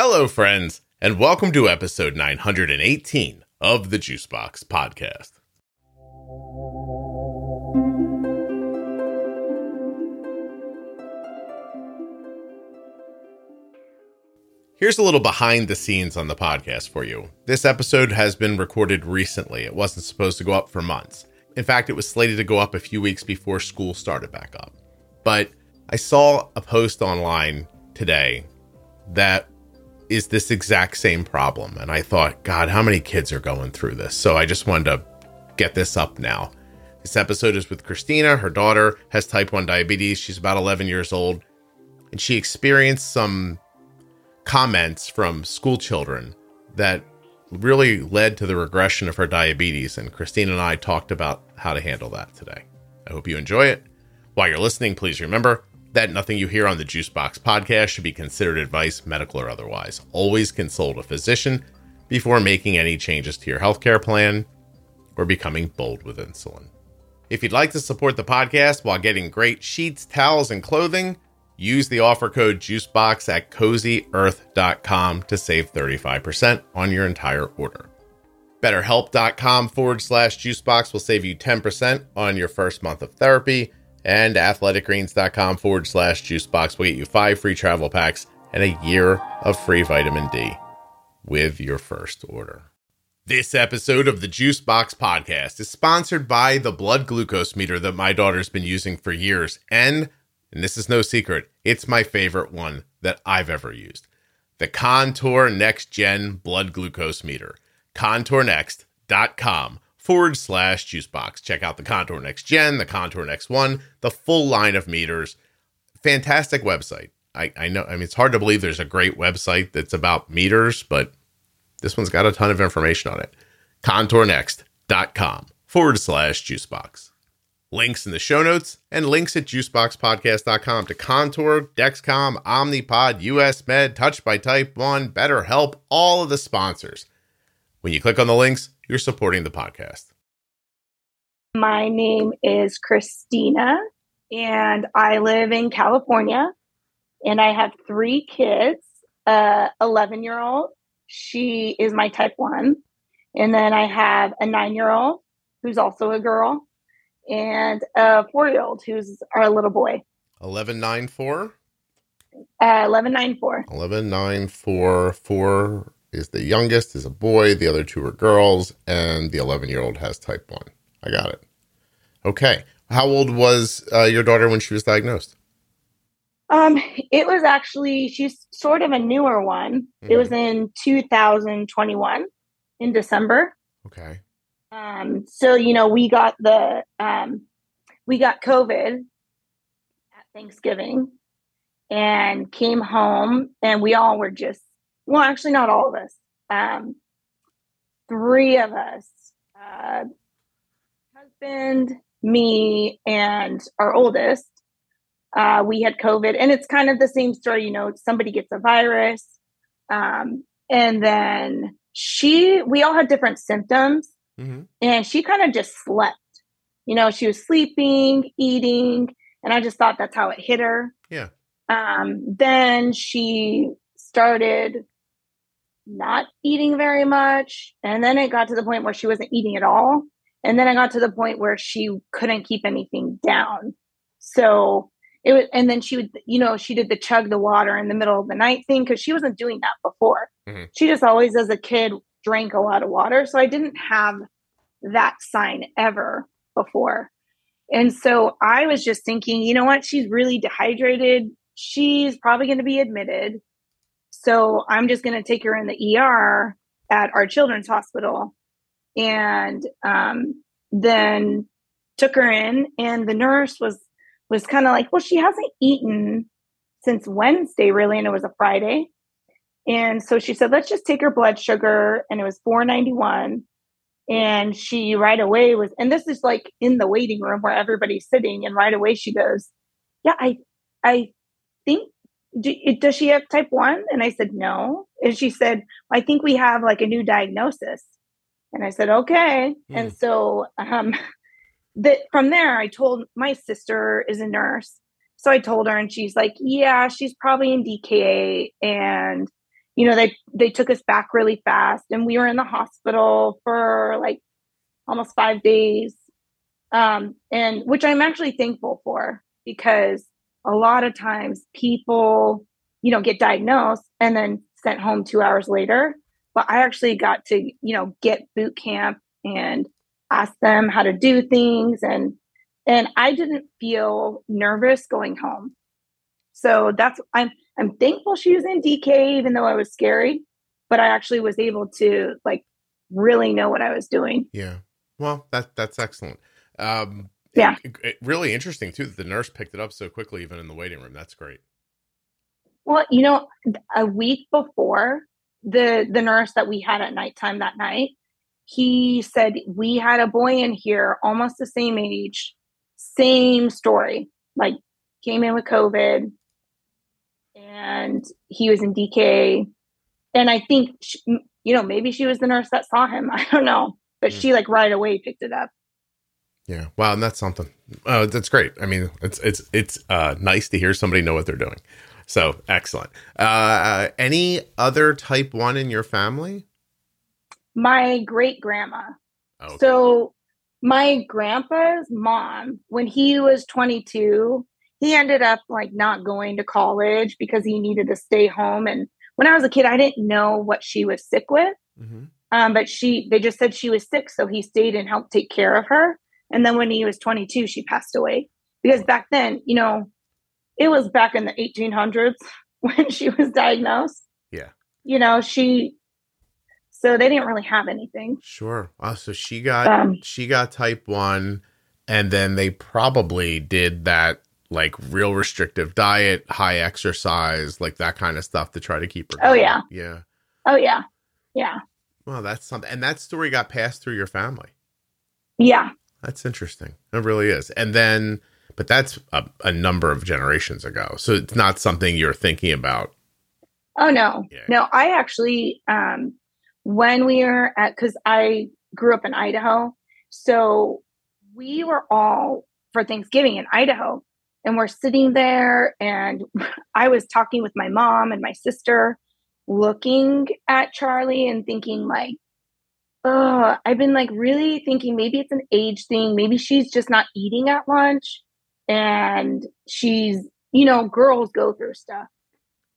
Hello, friends, and welcome to episode 918 of the Juicebox Podcast. Here's a little behind the scenes on the podcast for you. This episode has been recorded recently. It wasn't supposed to go up for months. In fact, it was slated to go up a few weeks before school started back up. But I saw a post online today that is this exact same problem. And I thought, God, how many kids are going through this? So I just wanted to get this up now. This episode is with Christina. Her daughter has type 1 diabetes. She's about 11 years old. And she experienced some comments from school children that really led to the regression of her diabetes. And Christina and I talked about how to handle that today. I hope you enjoy it. While you're listening, please remember that nothing you hear on the Juicebox podcast should be considered advice, medical or otherwise. Always consult a physician before making any changes to your healthcare plan or becoming bold with insulin. If you'd like to support the podcast while getting great sheets, towels, and clothing, use the offer code JUICEBOX at cozyearth.com to save 35% on your entire order. BetterHelp.com forward slash juicebox will save you 10% on your first month of therapy and athleticgreens.com forward slash juicebox will get you five free travel packs and a year of free vitamin D with your first order. This episode of the Juicebox podcast is sponsored by the blood glucose meter that my daughter's been using for years. And, and this is no secret, it's my favorite one that I've ever used. The Contour Next Gen blood glucose meter. ContourNext.com forward slash juicebox. Check out the Contour Next Gen, the Contour Next One, the full line of meters. Fantastic website. I, I know, I mean, it's hard to believe there's a great website that's about meters, but this one's got a ton of information on it. ContourNext.com forward slash juicebox. Links in the show notes and links at juiceboxpodcast.com to Contour, Dexcom, Omnipod, US Med, Touched By Type 1, BetterHelp, all of the sponsors. When you click on the links, you're supporting the podcast. My name is Christina, and I live in California, and I have three kids. A 11 year old, she is my type one, and then I have a nine year old who's also a girl, and a four year old who's our little boy. 1194? Uh, 1194. 1194. Four is the youngest, is a boy. The other two are girls, and the 11 year old has type 1. I got it. Okay. How old was uh, your daughter when she was diagnosed? Um, it was actually she's sort of a newer one. Mm-hmm. It was in 2021 in December. Okay. Um, so you know, we got the um we got COVID at Thanksgiving and came home and we all were just well, actually not all of us. Um three of us, uh husband, me, and our oldest uh, we had COVID, and it's kind of the same story. You know, somebody gets a virus, um, and then she, we all had different symptoms, mm-hmm. and she kind of just slept. You know, she was sleeping, eating, and I just thought that's how it hit her. Yeah. Um, then she started not eating very much, and then it got to the point where she wasn't eating at all, and then I got to the point where she couldn't keep anything down. So it was, and then she would, you know, she did the chug the water in the middle of the night thing because she wasn't doing that before. Mm-hmm. She just always, as a kid, drank a lot of water. So I didn't have that sign ever before. And so I was just thinking, you know what? She's really dehydrated. She's probably going to be admitted. So I'm just going to take her in the ER at our children's hospital. And um, then took her in, and the nurse was was kind of like, well, she hasn't eaten since Wednesday, really, and it was a Friday. And so she said, let's just take her blood sugar, and it was 491. And she right away was, and this is like in the waiting room where everybody's sitting, and right away she goes, yeah, I, I think does she have type 1 and i said no and she said i think we have like a new diagnosis and i said okay mm. and so um that from there, I told my sister is a nurse. So I told her, and she's like, Yeah, she's probably in DKA. And, you know, they they took us back really fast, and we were in the hospital for like almost five days, um, and which I'm actually thankful for because a lot of times people, you know, get diagnosed and then sent home two hours later. But I actually got to, you know, get boot camp and ask them how to do things and and I didn't feel nervous going home. So that's I'm I'm thankful she was in DK even though I was scary, but I actually was able to like really know what I was doing. Yeah. Well, that that's excellent. Um yeah. It, really interesting too that the nurse picked it up so quickly even in the waiting room. That's great. Well, you know, a week before the the nurse that we had at nighttime that night, he said we had a boy in here almost the same age, same story. Like came in with COVID and he was in DK. And I think, she, you know, maybe she was the nurse that saw him. I don't know. But mm. she like right away picked it up. Yeah. Wow. And that's something. Oh, that's great. I mean, it's, it's, it's uh, nice to hear somebody know what they're doing. So excellent. Uh, any other type one in your family? My great grandma. Okay. So my grandpa's mom, when he was 22, he ended up like not going to college because he needed to stay home. And when I was a kid, I didn't know what she was sick with. Mm-hmm. Um, but she, they just said she was sick, so he stayed and helped take care of her. And then when he was 22, she passed away because back then, you know, it was back in the 1800s when she was diagnosed. Yeah. You know, she so they didn't really have anything. Sure. Oh, so she got um, she got type 1 and then they probably did that like real restrictive diet, high exercise, like that kind of stuff to try to keep her. Oh, going. Oh yeah. Yeah. Oh yeah. Yeah. Well, that's something and that story got passed through your family. Yeah. That's interesting. It really is. And then but that's a, a, number of generations ago. So it's not something you're thinking about. Oh no, yeah. no. I actually, um, when we were at, because I grew up in Idaho, so we were all for Thanksgiving in Idaho, and we're sitting there, and I was talking with my mom and my sister, looking at Charlie and thinking like, oh, I've been like really thinking maybe it's an age thing. Maybe she's just not eating at lunch and she's, you know, girls go through stuff.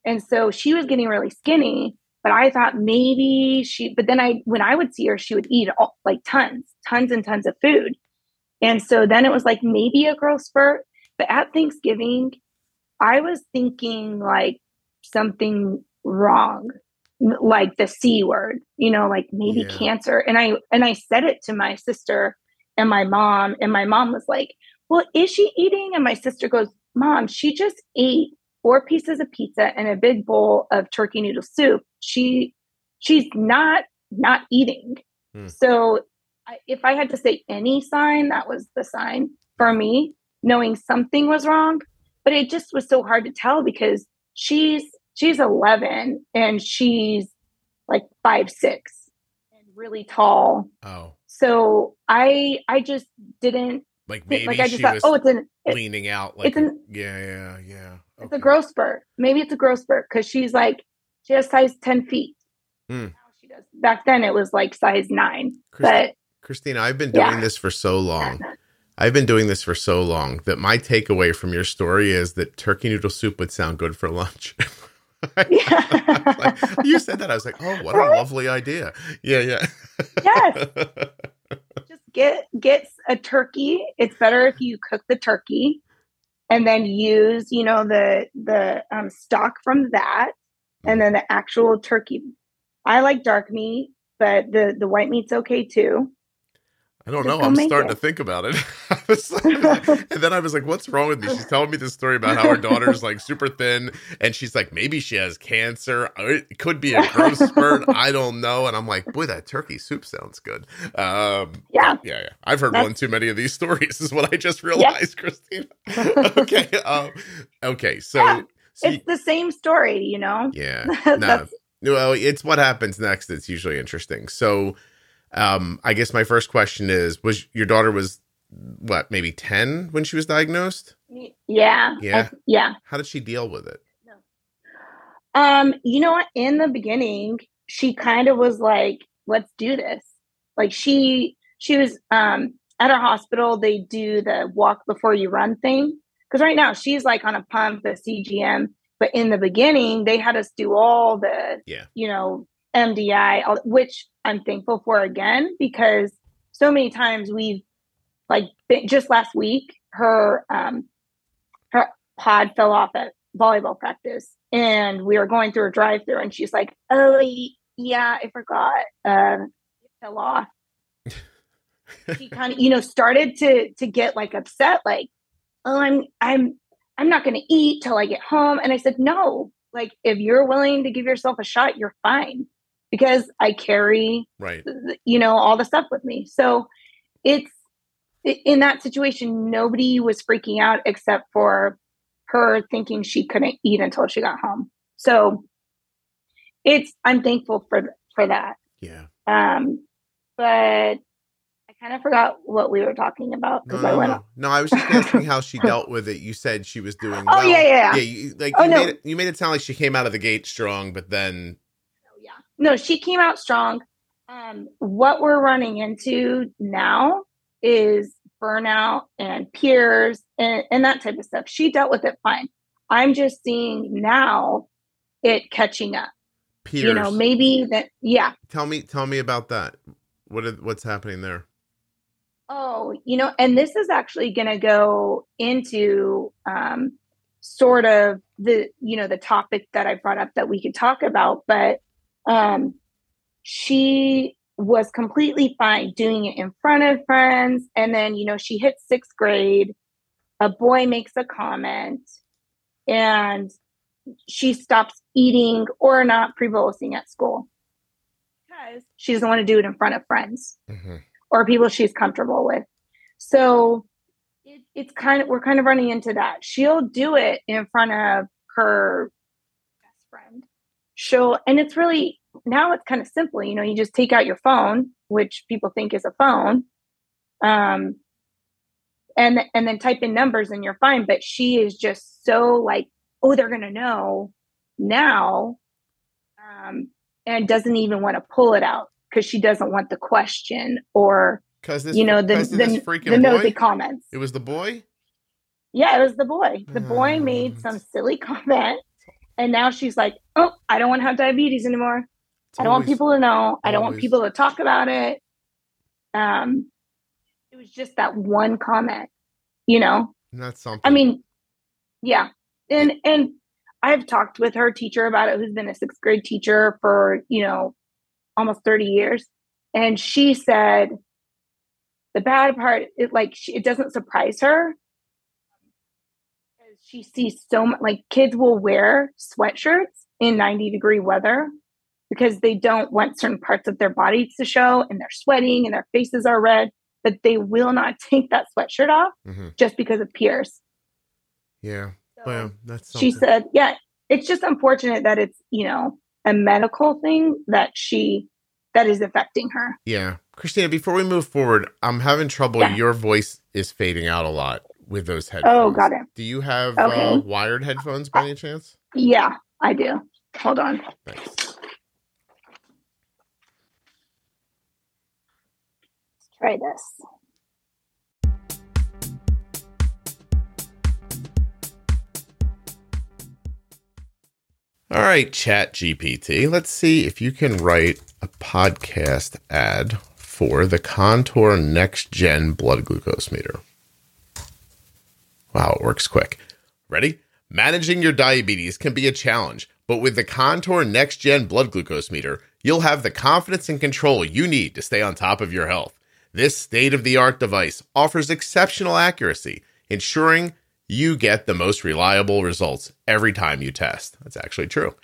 And so she was getting really skinny, but I thought maybe she, but then I, when I would see her, she would eat all, like tons, tons and tons of food. And so then it was like maybe a growth spurt. But at Thanksgiving, I was thinking like something wrong, like the C word, you know, like maybe yeah. cancer. And I, and I said it to my sister and my mom, and my mom was like, well, is she eating? And my sister goes, Mom, she just ate four pieces of pizza and a big bowl of turkey noodle soup. She she's not not eating. Hmm. So I, if I had to say any sign, that was the sign for me, knowing something was wrong. But it just was so hard to tell because she's she's 11 and she's like five six and really tall. Oh. So I I just didn't like maybe like I just thought, oh, it's an leaning out. Like, it's an, yeah, yeah, yeah. Okay. It's a growth spurt. Maybe it's a growth spurt because she's like she has size ten feet. Mm. she does. Back then, it was like size nine. but Christina, I've been doing yeah. this for so long. I've been doing this for so long that my takeaway from your story is that turkey noodle soup would sound good for lunch. yeah. like, you said that. I was like, oh, what right? a lovely idea. Yeah, yeah. yes Just get get a turkey. It's better if you cook the turkey and then use, you know, the the um, stock from that and then the actual turkey. I like dark meat, but the the white meat's okay too. I don't know. I'm starting it. to think about it. and then I was like, what's wrong with me? She's telling me this story about how her daughter's like super thin and she's like, maybe she has cancer. It could be a growth spurt. I don't know. And I'm like, boy, that turkey soup sounds good. Um, yeah. Yeah. Yeah. I've heard That's... one too many of these stories, is what I just realized, Christina. okay. Um, okay. So, yeah. so it's you... the same story, you know? Yeah. No. well, it's what happens next. It's usually interesting. So, um, I guess my first question is: Was your daughter was what maybe ten when she was diagnosed? Yeah. Yeah. I, yeah. How did she deal with it? Um, you know what? In the beginning, she kind of was like, let's do this. Like she she was um at our hospital, they do the walk before you run thing. Because right now she's like on a pump, the CGM. But in the beginning, they had us do all the, Yeah. you know, MDI, which I'm thankful for again, because so many times we've like been- just last week, her um her pod fell off at volleyball practice and we were going through a drive through and she's like, Oh yeah, I forgot. Uh it fell off. she kind of, you know, started to to get like upset, like, oh, I'm I'm I'm not gonna eat till I get home. And I said, No, like if you're willing to give yourself a shot, you're fine. Because I carry Right. you know all the stuff with me so it's in that situation nobody was freaking out except for her thinking she couldn't eat until she got home so it's i'm thankful for for that Yeah. um but i kind of forgot what we were talking about No, because i went no. no, I was just asking how she dealt with it. You said she was doing Oh, well. yeah, yeah, yeah. Yeah, you, like Oh, you, no. made it, you made it sound like she came out of the gate strong, but then no she came out strong um what we're running into now is burnout and peers and, and that type of stuff she dealt with it fine i'm just seeing now it catching up peers. you know maybe that yeah tell me, tell me about that. What what's happening there? Oh, you know, and this is actually going to go into um, sort of the, you know, the topic that I brought up that we could talk about, but um, she was completely fine doing it in front of friends. And then, you know, she hit sixth grade. A boy makes a comment and she stops eating or not pre bolusing at school because she doesn't want to do it in front of friends hmm or people she's comfortable with. So it, it's kind of we're kind of running into that. She'll do it in front of her best friend. She'll and it's really now it's kind of simple. You know, you just take out your phone, which people think is a phone, um, and and then type in numbers and you're fine. But she is just so like, oh, they're gonna know now, um, and doesn't even want to pull it out because she doesn't want the question or Because this, you know the the, this the nosy comments. It was the boy. Yeah, it was the boy. The boy Mm. made some silly comment, and now she's like, "Oh, I don't want to have diabetes anymore. It's I don't want people to know. I don't want people to talk about it." Um, it was just that one comment, you know. That's something. I mean, yeah, and and I've talked with her teacher about it, who's been a sixth grade teacher for you know almost thirty years, and she said the bad part is like she, it doesn't surprise her. She sees so much like kids will wear sweatshirts in 90 degree weather because they don't want certain parts of their bodies to show and they're sweating and their faces are red, but they will not take that sweatshirt off Mhm. just because of peers. Yeah. So Well, that's something. she said, yeah, it's just unfortunate that it's, you know, a medical thing that she that is affecting her. Yeah. Christina, before we move forward, I'm having trouble. Yeah. Your voice is fading out a lot with those headphones. Oh, got it. Do you have Okay. uh, wired headphones by any chance? Yeah, I do. Hold on. Thanks. Let's try this. All right, ChatGPT. Let's see if you can write a podcast ad for the Contour Next Gen Blood Glucose Meter. Wow, it works quick. Ready? Managing your diabetes can be a challenge, but with the Contour Next Gen Blood Glucose Meter, you'll have the confidence and control you need to stay on top of your health. This state of the art device offers exceptional accuracy, ensuring you get the most reliable results every time you test. That's actually true.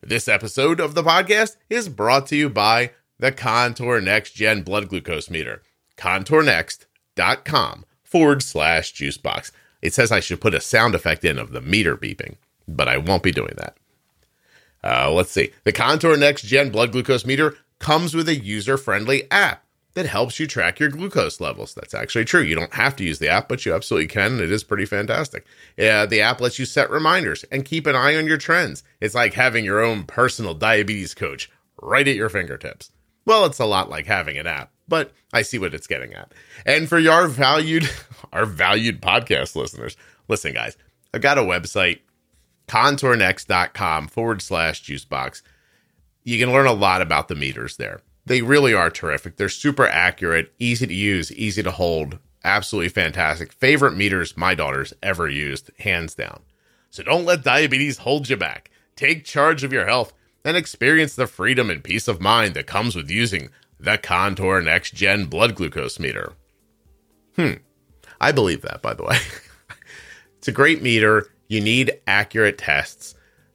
This episode of the podcast is brought to you by the Contour Next Gen Blood Glucose Meter. ContourNext.com forward slash juicebox. It says I should put a sound effect in of the meter beeping, but I won't be doing that. Uh, let's see. The Contour Next Gen Blood Glucose Meter comes with a user friendly app that helps you track your glucose levels. That's actually true. You don't have to use the app, but you absolutely can. And it is pretty fantastic. Yeah, the app lets you set reminders and keep an eye on your trends. It's like having your own personal diabetes coach right at your fingertips. Well, it's a lot like having an app, but I see what it's getting at. And for your valued, our valued podcast listeners, listen, guys, I've got a website, contournext.com forward slash juicebox. You can learn a lot about the meters there. They really are terrific. They're super accurate, easy to use, easy to hold. Absolutely fantastic. Favorite meters my daughter's ever used, hands down. So don't let diabetes hold you back. Take charge of your health and experience the freedom and peace of mind that comes with using the Contour Next Gen blood glucose meter. Hmm. I believe that, by the way. it's a great meter. You need accurate tests.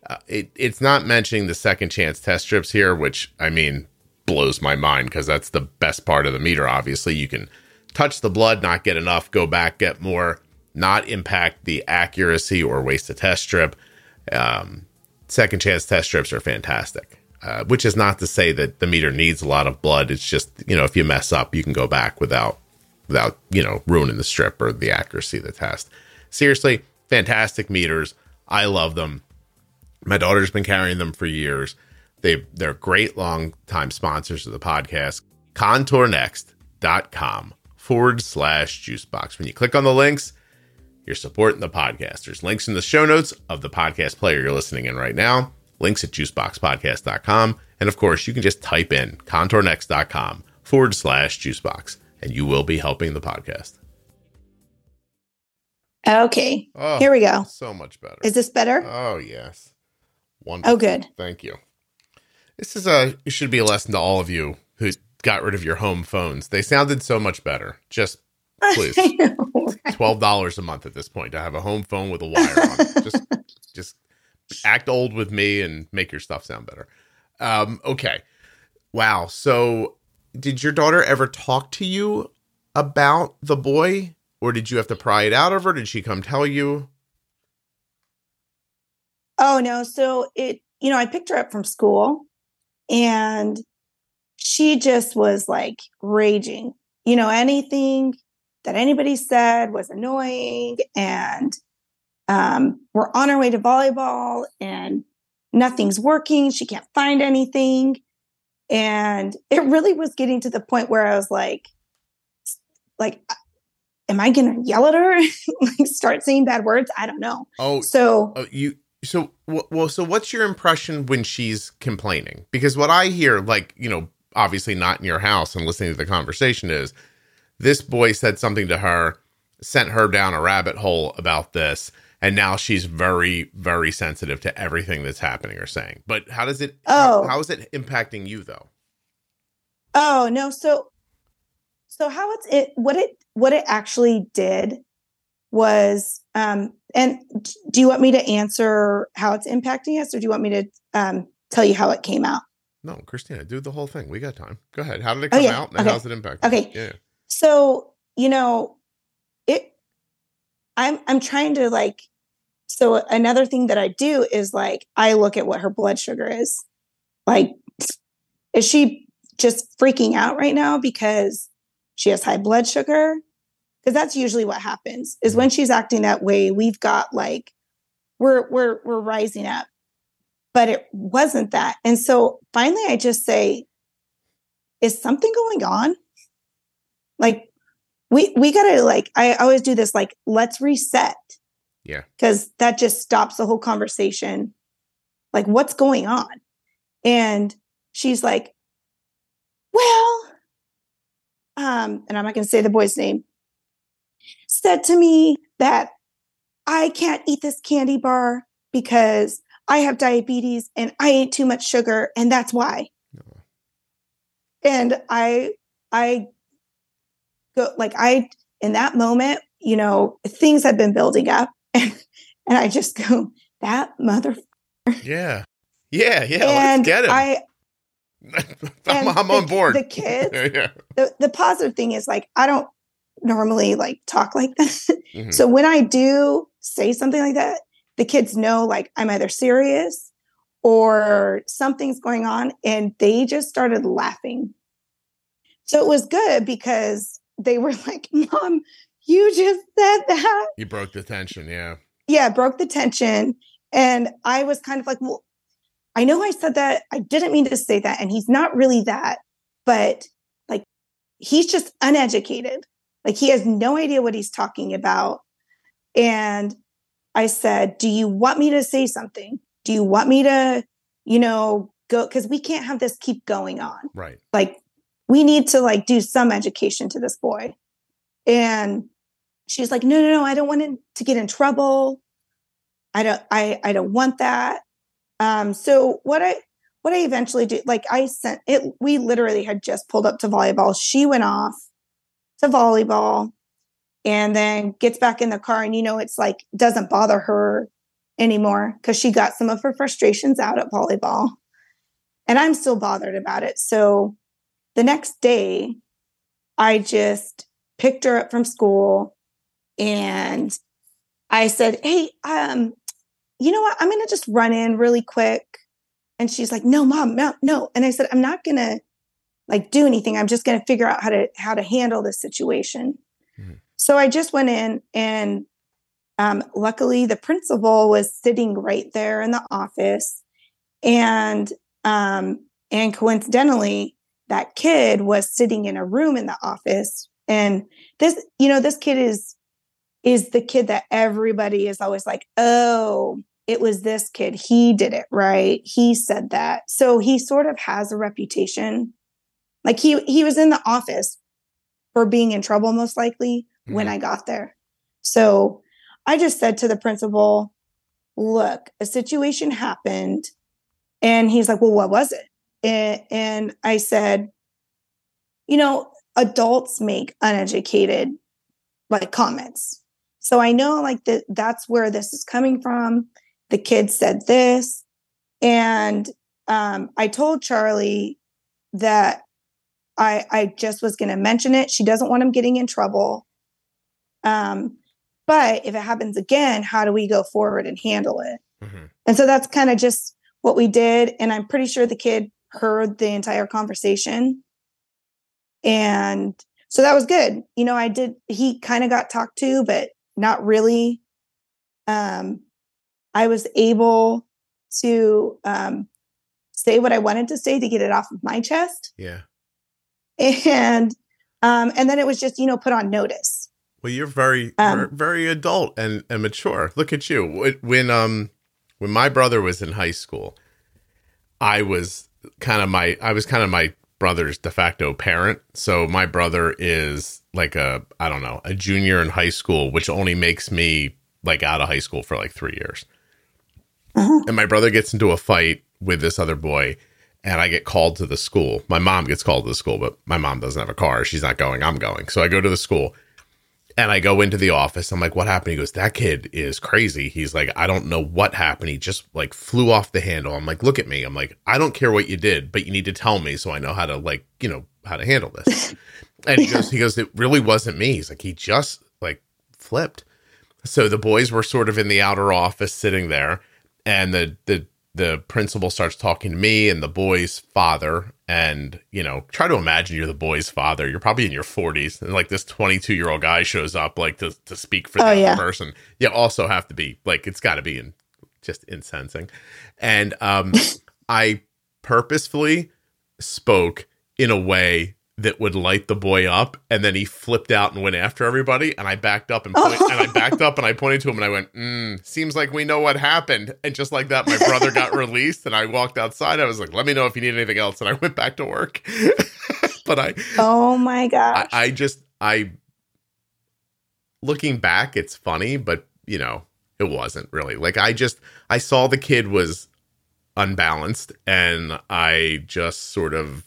Uh, it, it's not mentioning the second chance test strips here, which, I mean, blows my mind because that's the best part of the meter. Obviously, you can touch the blood, not get enough, go back, get more, not impact the accuracy or waste a test strip. Um, second chance test strips are fantastic. Uh, which is not to say that the meter needs a lot of blood. It's just you know if you mess up, you can go back without without you know ruining the strip or the accuracy of the test. Seriously, fantastic meters. I love them. My daughter's been carrying them for years. They they're great long time sponsors of the podcast. Contournext.com forward slash juicebox. When you click on the links, you're supporting the podcast. There's links in the show notes of the podcast player you're listening in right now. Links at juiceboxpodcast.com. And of course, you can just type in contournext.com forward slash juicebox and you will be helping the podcast. Okay. Oh, Here we go. So much better. Is this better? Oh, yes. Wonderful. Oh, good. Thank you. This is a it should be a lesson to all of you who got rid of your home phones. They sounded so much better. Just please. Twelve dollars a month at this point to have a home phone with a wire on it. Just just act old with me and make your stuff sound better. Um, okay. Wow. So did your daughter ever talk to you about the boy? Or did you have to pry it out of her? Did she come tell you? Oh no. So it, you know, I picked her up from school and she just was like raging. You know, anything that anybody said was annoying. And um, we're on our way to volleyball and nothing's working. She can't find anything. And it really was getting to the point where I was like, like, am I going to yell at her? like start saying bad words? I don't know. Oh, so uh, you so well so what's your impression when she's complaining because what i hear like you know obviously not in your house and listening to the conversation is this boy said something to her sent her down a rabbit hole about this and now she's very very sensitive to everything that's happening or saying. But how does it oh. how, how is it impacting you though? Oh no so so how it's it what it what it actually did was um and do you want me to answer how it's impacting us or do you want me to um tell you how it came out? No christina do the whole thing. We got time. Go ahead. How did it oh, come oh, yeah. out and okay. how's it impacting okay. Yeah. So you know it i'm i'm trying to like so another thing that i do is like i look at what her blood sugar is. Like is she just freaking out right now because she has high blood sugar? Because that's usually what happens is when mm. she's acting that way we've got like we're we're we're rising up. But it wasn't that. And so finally i just say is something going on? Like we we gotta like i always do this like let's reset yeah because that just stops the whole conversation like what's going on and she's like well um and i'm not going to say the boy's name said to me that I can't eat this candy bar because I have diabetes and I ate too much sugar and that's why. No. And I I go like I in that moment, you know, things had been building up and and I just go, that mother Yeah. Yeah, yeah. And let's get him. I I'm, I'm on board. The kids. yeah. The the positive thing is like I don't normally like talk like that. Mm-hmm. So when I do say something like that, the kids know like I'm either serious or something's going on and they just started laughing. So it was good because they were like, Mom, you just said that. You broke the tension. Yeah. Yeah, broke the tension. And I was kind of like, Well, I know I said that. I didn't mean to say that. And he's not really that. But like, he's just uneducated. Like, he has no idea what he's talking about. And I said, Do you want me to say something? Do you want me to, you know, go? Because we can't have this keep going on. Right. Like, we need to like do some education to this boy. And she's like, No, no, no, I don't want to get in trouble. I don't, I, I don't want that. Um, so what I, what I eventually do, like I sent it, we literally had just pulled up to volleyball. She went off to volleyball and then gets back in the car and you know it's like doesn't bother her anymore because she got some of her frustrations out at volleyball and i'm still bothered about it so the next day i just picked her up from school and i said hey um you know what i'm gonna just run in really quick and she's like no mom no no and i said i'm not gonna like do anything i'm just gonna figure out how to how to handle this situation mm-hmm. So I just went in and um, luckily the principal was sitting right there in the office. And um, and coincidentally, that kid was sitting in a room in the office. And this, you know, this kid is is the kid that everybody is always like, oh, it was this kid. He did it right. He said that. So he sort of has a reputation. Like he he was in the office for being in trouble, most likely mm-hmm. when I got there. So I just said to the principal, look, a situation happened. And he's like, well, what was it? And, and I said, you know, adults make uneducated like comments. So I know like that that's where this is coming from. The kid said this. And um, I told Charlie that I I just was going to mention it. She doesn't want him getting in trouble. Um, but if it happens again, how do we go forward and handle it? Mm-hmm. And so that's kind of just what we did. And I'm pretty sure the kid heard the entire conversation. And so that was good. You know, I did, he kind of got talked to, but not really. Um, I was able to um, say what I wanted to say to get it off of my chest. Yeah. And um, and then it was just, you know, put on notice. Well, you're very, um, very adult and, and mature. Look at you. When um when my brother was in high school, I was kind of my I was kind of my brother's de facto parent. So my brother is like a I don't know a junior in high school, which only makes me like out of high school for like three years. Uh-huh. And my brother gets into a fight with this other boy, and I get called to the school. My mom gets called to the school, but my mom doesn't have a car. She's not going. I'm going. So I go to the school and I go into the office. I'm like, what happened? He goes, that kid is crazy. He's like, I don't know what happened. He just like flew off the handle. I'm like, look at me. I'm like, I don't care what you did, but you need to tell me so I know how to like, you know, how to handle this. and he goes, he goes, it really wasn't me. He's like, he just like flipped. So the boys were sort of in the outer office sitting there, and the the the principal starts talking to me and the boy's father and you know try to imagine you're the boy's father you're probably in your 40s and like this 22 year old guy shows up like to, to speak for the oh, other yeah. person you also have to be like it's got to be in just incensing and um i purposefully spoke in a way that would light the boy up and then he flipped out and went after everybody and i backed up and, point, and i backed up and i pointed to him and i went mm, seems like we know what happened. And just like that my brother got released and i walked outside. I was like let me know if you need anything else. And i went back to work. But i oh my gosh. I, I just i looking back it's funny but you know it wasn't really. Like i just i saw the kid was unbalanced and i just sort of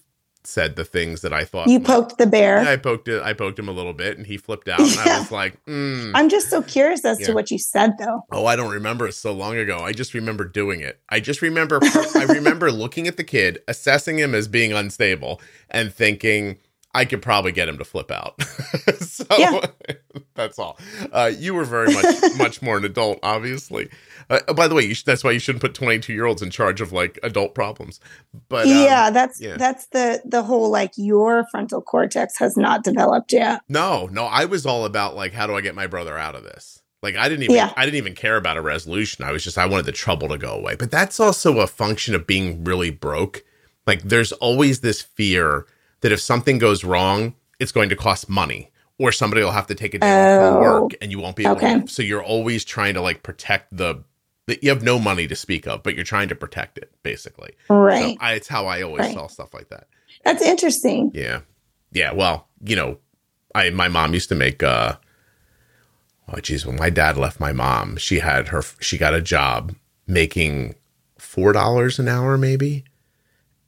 said the things that I thought. You poked the bear. I poked it. I poked him a little bit, and he flipped out. And yeah. I was like, mm. "I'm just so curious as yeah. to what you said, though." Oh, I don't remember. so long ago. I just remember doing it. I just remember. I remember looking at the kid, assessing him as being unstable, and thinking, I could probably get him to flip out. so Yeah. that's all. Uh, you were very much much more an adult, obviously. Uh, by the way, you sh- that's why you shouldn't put 22 year olds in charge of like adult problems. But um, yeah, that's yeah. that's the the whole like your frontal cortex has not developed yet. no, no, I was all about like how do I get my brother out of this. Like I didn't even Yeah. I didn't even care about a resolution. I was just I wanted the trouble to go away. But that's also a function of being really broke. Like there's always this fear that if something goes wrong, it's going to cost money or somebody will have to take a day off from Oh, work and you won't be able okay. to. So you're always trying to like protect the, the you have no money to speak of, but you're trying to protect it basically. Right. So I, it's how I always Right. saw stuff like that. That's interesting. Yeah. Yeah. Well, you know, I my mom used to make uh oh geez, when my dad left my mom, she had her she got a job making four dollars an hour maybe.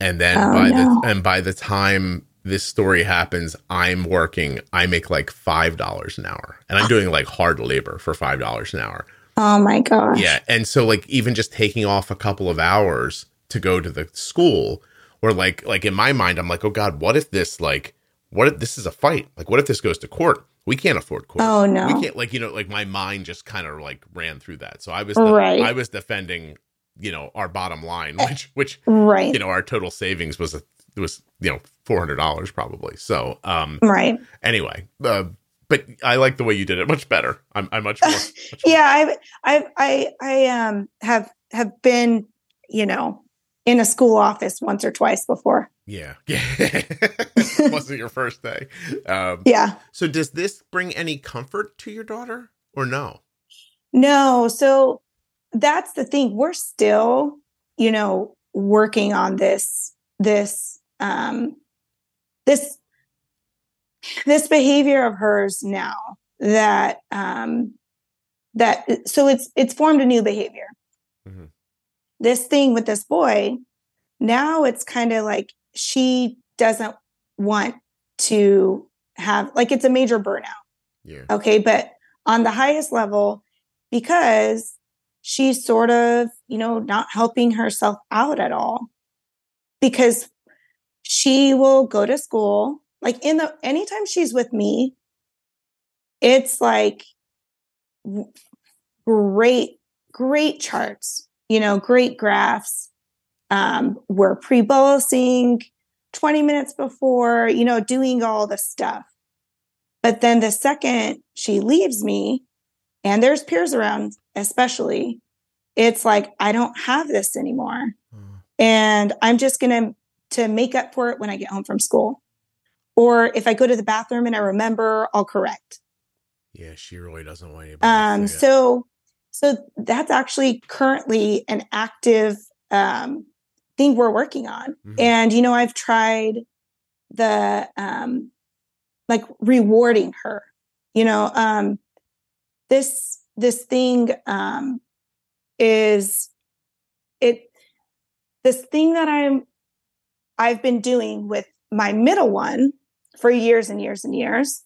And then Oh, by no. the and by the time this story happens, I'm working, I make like five dollars an hour. And I'm doing like hard labor for five dollars an hour. Oh my gosh. Yeah. And so like even just taking off a couple of hours to go to the school or like like in my mind I'm like, "Oh god, what if this like what if this is a fight? Like what if this goes to court? We can't afford court. Oh no. We can't like you know like my mind just kind of like ran through that. So I was Right. I was defending, you know, our bottom line, which which Right. you know, our total savings was a was, you know, $400 probably. So, um right. anyway, uh, but I like the way you did it much better. I'm I'm much more, much more Yeah, I've I've I I um have have been, you know, in a school office once or twice before. Yeah. Yeah. Wasn't your first day. Um, Yeah. So, does this bring any comfort to your daughter or no? No, so that's the thing. We're still, you know, working on this this um this this behavior of hers now that um that so it's it's formed a new behavior. mm-hmm. This thing with this boy, now it's kind of like she doesn't want to have like it's a major burnout. Yeah. Okay. But on the highest level, because she's sort of, you know, not helping herself out at all. Because she will go to school, like in the anytime she's with me, it's like great, great charts, you know, great graphs. Um, we're pre-bolusing 20 minutes before, you know, doing all the stuff. But then the second she leaves me, and there's peers around, especially, it's like, I don't have this anymore. Uh, And I'm just going to to make up for it when I get home from school. Or if I go to the bathroom and I remember, I'll correct. yeah. She really doesn't want anybody. Um, so so that's actually currently an active um, thing we're working on. Mhm. And you know, I've tried the um, like rewarding her. You know, um, this this thing um, is it this thing that I'm I've been doing with my middle one for years and years and years.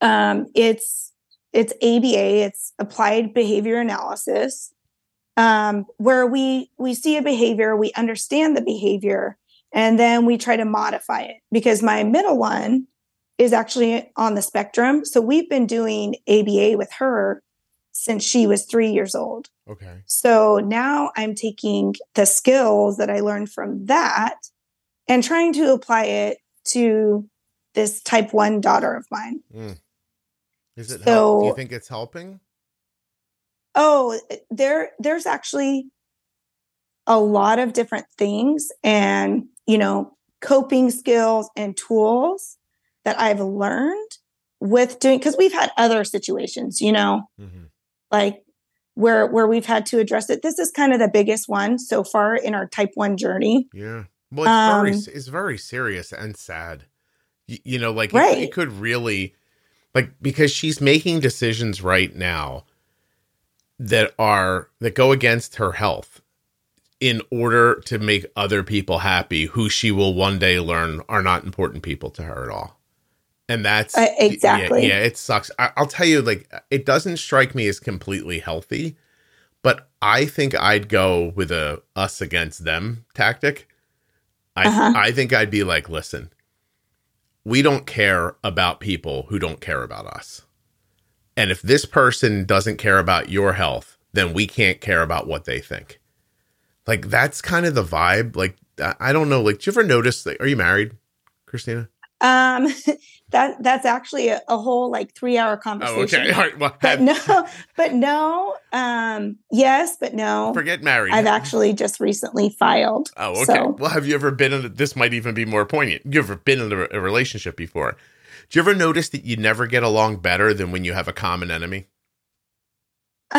Um, it's it's ABA, it's applied behavior analysis, um, where we we see a behavior, we understand the behavior, and then we try to modify it. Because my middle one is actually on the spectrum, so we've been doing ABA with her since she was three years old. okay. So now I'm taking the skills that I learned from that and trying to apply it to this type one daughter of mine. Is it? help? Do you think it's helping? Oh, there there's actually a lot of different things and, you know, coping skills and tools that I've learned with doing cuz we've had other situations, you know, Mhm. like where where we've had to address it. This is kind of the biggest one so far in our type 1 journey. Yeah. Well, it's very Um, s- it's very serious and sad. You, you know, like it- Right. it, could really, like, because she's making decisions right now that are that go against her health in order to make other people happy who she will one day learn are not important people to her at all and that's Uh, yeah, exactly. yeah, it sucks I, i'll tell you like it doesn't strike me as completely healthy but i think i'd go with a us against them tactic i Uh-huh. i think i'd be like listen we don't care about people who don't care about us. And if this person doesn't care about your health, then we can't care about what they think. Like that's kind of the vibe. Like I don't know. Like, do you ever notice? Like, are you married, Christina? Um, that that's actually a, a whole like three hour conversation. Oh, okay. All right. Well, but no, but no. Um, yes, but no. Forget married. I've actually just recently filed. Oh, okay. So. Well, have you ever been in? A, this might even be more poignant. You ever been in a, a relationship before? Do you ever notice that you never get along better than when you have a common enemy?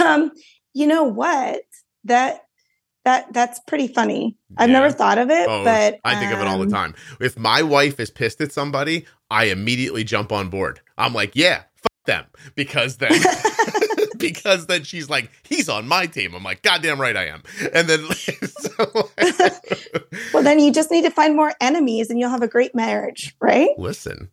um, you know what? That that that's pretty funny. I've Yeah. never thought of it, Oh, but I think of it all the um, time. If my wife is pissed at somebody, I immediately jump on board. I'm like, yeah, fuck them, because then because then she's like, he's on my team. I'm like, goddamn right I am. And then so, Well, then you just need to find more enemies, and you'll have a great marriage, right? listen,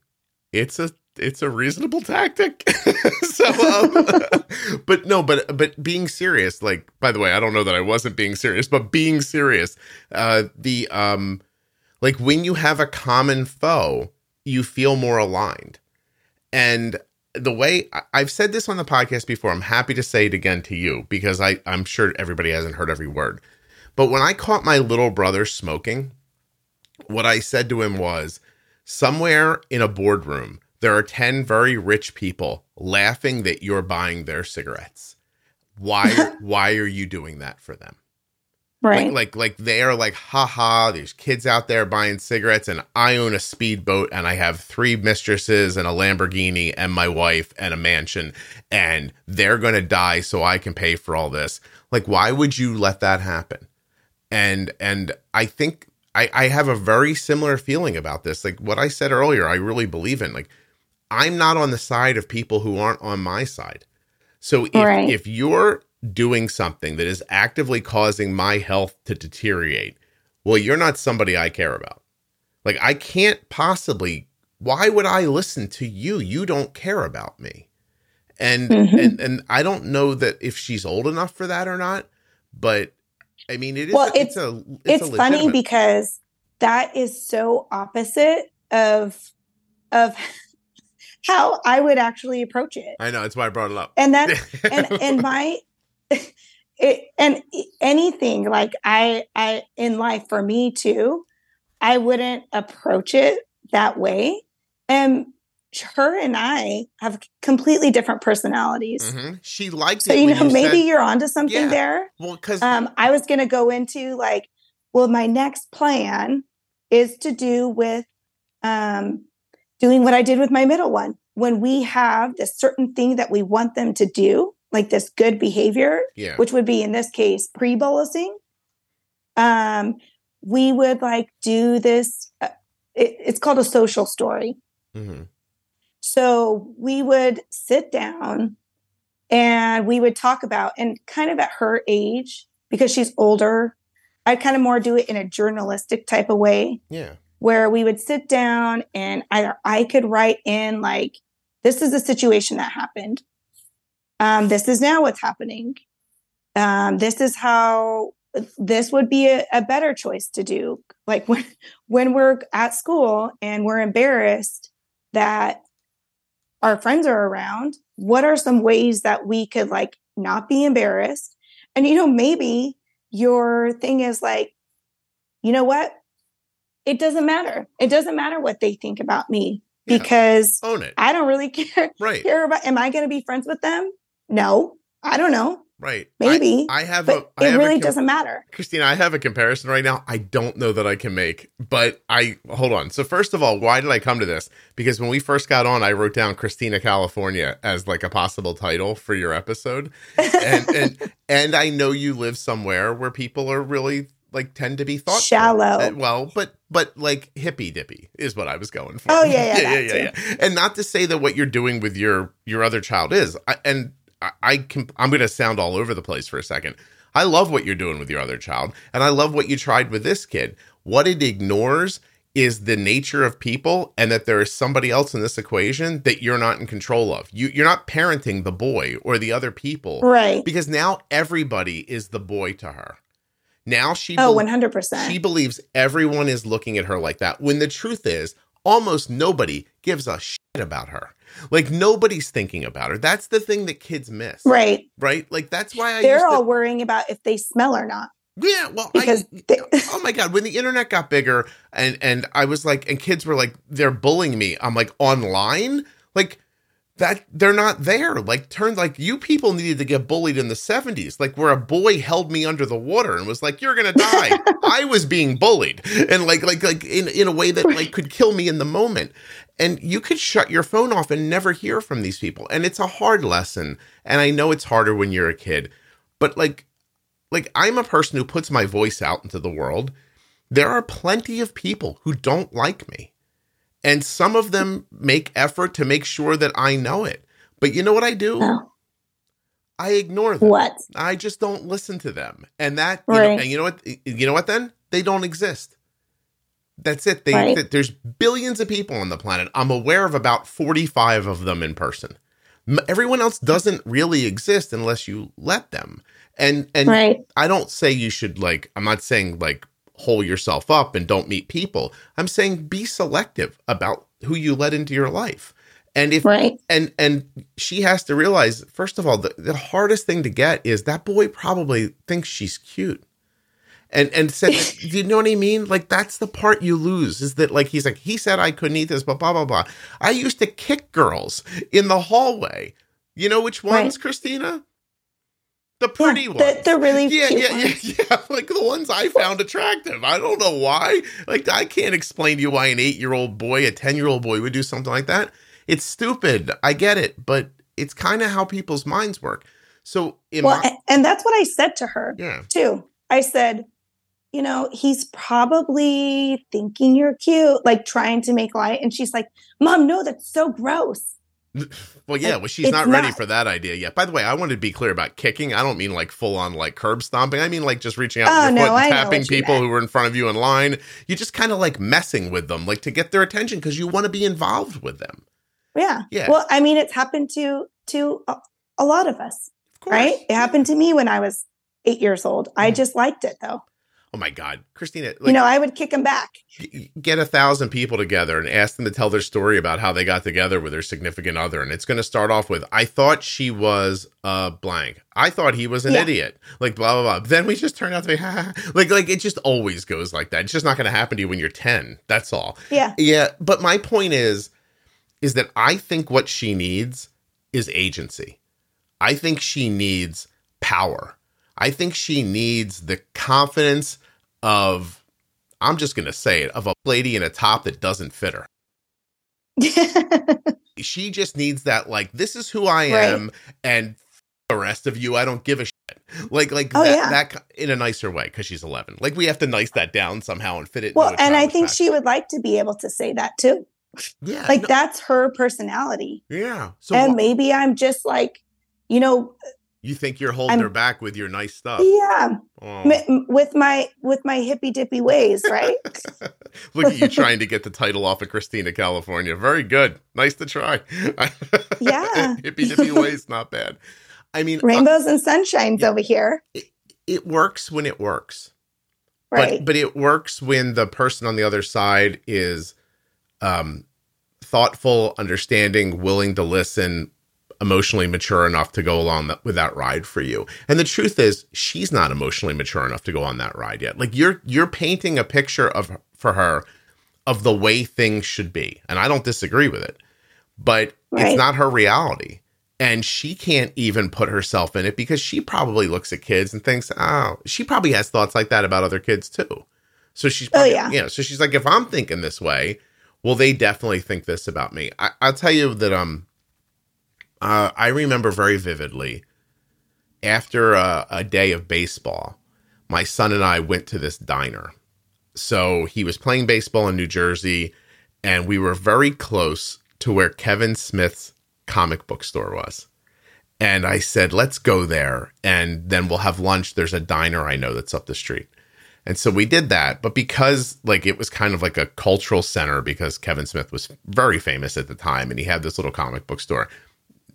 it's a it's a reasonable tactic. so, um, but no, but but being serious, like by the way, I don't know that I wasn't being serious, but being serious, uh, the um, like when you have a common foe, you feel more aligned, and the way I've said this on the podcast before, I'm happy to say it again to you because I I'm sure everybody hasn't heard every word, but when I caught my little brother smoking, what I said to him was somewhere in a boardroom, there are 10 very rich people laughing that you're buying their cigarettes. Why why are you doing that for them? Right. Like like like they are like haha, there's kids out there buying cigarettes and I own a speedboat and I have three mistresses and a Lamborghini and my wife and a mansion and they're going to die so I can pay for all this. Like why would you let that happen? and and i think i i have a very similar feeling about this like what i said earlier i really believe in like i'm not on the side of people who aren't on my side so if Right. if you're doing something that is actively causing my health to deteriorate well you're not somebody i care about like i can't possibly why would i listen to you you don't care about me and Mhm. and and i don't know that if she's old enough for that or not but I mean, it is. Well, a, it's, a. it's, a funny because that is so opposite of of how I would actually approach it. I know that's why I brought it up. And that and and my it, and anything like I I in life for me too, I wouldn't approach it that way. And her and I have completely different personalities. Mhm. She likes So you know, maybe said- you're onto something Yeah. there. well, because Um, I was going to go into like, well, my next plan is to do with um, doing what I did with my middle one. When we have this certain thing that we want them to do, like this good behavior, yeah, which would be in this case pre bolusing, um, we would like do this. Uh, it, it's called a social story. hmm So we would sit down and we would talk about, and kind of at her age, because she's older, I'd kind of more do it in a journalistic type of way yeah, where we would sit down and either I could write in, like, this is the situation that happened. Um, this is now what's happening. Um, this is how this would be a, a better choice to do. Like when when we're at school and we're embarrassed that our friends are around, what are some ways that we could like not be embarrassed? And you know, maybe your thing is like, you know what? It doesn't matter. It doesn't matter what they think about me Yeah. because own it. I don't really care Right, care about am I going to be friends with them? No. I don't know. right. Maybe. I, I have But a. I it have a really com- doesn't matter. Christina, I have a comparison right now. I don't know that I can make, but I hold on. So first of all, why did I come to this? Because when we first got on, I wrote down Christina California as like a possible title for your episode, and and and I know you live somewhere where people are really like tend to be thoughtful, Shallow. Well, but but like hippie dippy is what I was going for. Oh, yeah, yeah, yeah, that yeah, yeah. And not to say that what you're doing with your your other child is, I, and I, I can. I'm going to sound all over the place for a second. I love what you're doing with your other child, and I love what you tried with this kid. What it ignores is the nature of people, and that there is somebody else in this equation that you're not in control of. You you're not parenting the boy or the other people Right. because now everybody is the boy to her. Now she Oh, bel- 100%. she believes everyone is looking at her like that. When the truth is, almost nobody gives a shit about her. Like nobody's thinking about her. That's the thing that kids miss. Right. Right? Like that's why I They're used to- all worrying about if they smell or not. Yeah, well, Because I, they- oh my god, when the internet got bigger and and I was like, and kids were like, they're bullying me. I'm like online, like that they're not there. Like turned like you people needed to get bullied in the 70s, like where a boy held me under the water and was like, you're gonna die. I was being bullied, and like like like in in a way that like could kill me in the moment. And you could shut your phone off and never hear from these people. And it's a hard lesson. And I know it's harder when you're a kid, but like like I'm a person who puts my voice out into the world. There are plenty of people who don't like me. And some of them make effort to make sure that I know it. But you know what I do? Oh, I ignore them. what? I just don't listen to them. And that you know, and you know what you know what then? They don't exist. That's it. They Right. th- there's billions of people on the planet. I'm aware of about 45 of them in person. Everyone else doesn't really exist unless you let them. And and Right. I don't say you should like I'm not saying like hole yourself up and don't meet people. I'm saying be selective about who you let into your life. And if Right. and and she has to realize first of all the, the hardest thing to get is that boy probably thinks she's cute and and said do you know what i mean like that's the part you lose is that like he's like he said i couldn't eat this but blah blah blah i used to kick girls in the hallway you know which ones Right. christina the pretty Yeah, ones the, the really yeah, yeah, yeah, ones. yeah. Like the ones I found attractive. I don't know why. Like I can't explain to you why an eight-year-old boy, a ten-year-old boy would do something like that. It's stupid. I get it, but it's kind of how people's minds work. So, in Well, my, and that's what I said to her yeah, too. I said, you know, he's probably thinking you're cute, like trying to make light. And she's like, Mom, no, that's so gross. Well, yeah. Well, she's it's not ready not- for that idea yet. By the way, I wanted to be clear about kicking. I don't mean like full on like curb stomping. I mean like just reaching out Oh, with your no, foot and tapping people meant. who were in front of you in line. You just kind of like messing with them, like to get their attention because you want to be involved with them. Yeah. Yeah. Well, I mean, it's happened to to a, a lot of us, Of right? It happened to me when I was eight years old. I Mhm. just liked it though. Oh my God, Christina! Like, you know, I would kick him back. get a thousand people together and ask them to tell their story about how they got together with their significant other and it's going to start off with i thought she was uh blank i thought he was an Yeah. idiot like blah blah blah then we just turn out to be ha, ha. like like it just always goes like that it's just not going to happen to you when you're 10 that's all Yeah. yeah but my point is is that i think what she needs is agency i think she needs power i think she needs the confidence of i'm just to say it of a lady in a top that doesn't fit her she just needs that like this is who i Right. am and the rest of you i don't give a shit like like Oh, that, yeah. that in a nicer way because she's 11 like we have to nice that down somehow and fit it well, and I think she would like to be able to say that too. yeah Like no, that's her personality. yeah so and wha- maybe I'm just like, you know, you think you're holding I'm- her back with your nice stuff yeah, Oh. m- with my with my hippy dippy ways, right? Look at you trying to get the title off of Christina, California. Very good. Nice to try. Yeah. Hippy dippy ways, not bad. I mean, uh, Rainbows and sunshines Yeah. over here, it works when it works. right? But but it works when the person on the other side is um thoughtful, understanding, willing to listen, emotionally mature enough to go along that, with that ride for you. And the truth is, she's not emotionally mature enough to go on that ride yet. Like you're you're painting a picture of for her of the way things should be. And I don't disagree with it. But Right. it's not her reality. And she can't even put herself in it because she probably looks at kids and thinks, oh, she probably has thoughts like that about other kids too. So she's Oh, probably, yeah. you know, so she's like, if I'm thinking this way, well, they definitely think this about me. I, I'll tell you that um, uh, I remember very vividly after a, a day of baseball, my son and I went to this diner. So he was playing baseball in New Jersey, and we were very close to where Kevin Smith's comic book store was. And I said, let's go there and then we'll have lunch. There's a diner I know that's up the street. And so we did that. But because like it was kind of like a cultural center because Kevin Smith was very famous at the time and he had this little comic book store,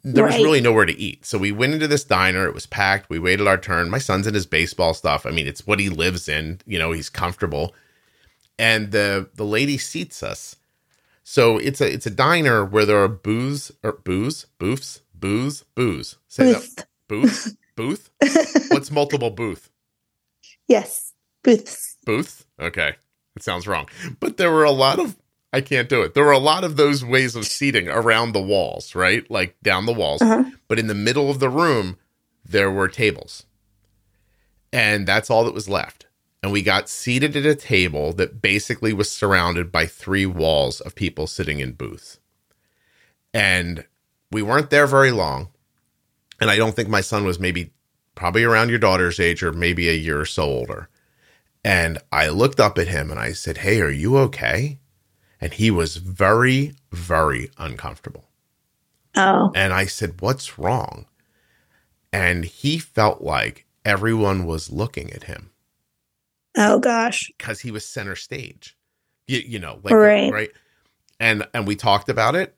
there was really nowhere to eat. So we went into this diner. It was packed. We waited our turn. My son's in his baseball stuff. I mean, it's what he lives in. You know, he's comfortable. And the the lady seats us So it's a it's a diner where there are booze or booze, booths, booze, booze. Say that. Booth, booth. What's multiple booth? yes, booths. Booth. Okay, it sounds wrong. But there were a lot of I can't do it. There were a lot of those ways of seating around the walls, right? Like down the walls. Uh-huh. But in the middle of the room, there were tables. And that's all that was left. And we got seated at a table that basically was surrounded by three walls of people sitting in booths. And we weren't there very long. And I don't think my son was maybe probably around your daughter's age or maybe a year or so older. And I looked up at him and I said, Hey, are you okay? And he was very, very uncomfortable. Oh, And I said, What's wrong? And he felt like everyone was looking at him oh gosh. because he was center stage. You, you know, like Right. right. And and we talked about it.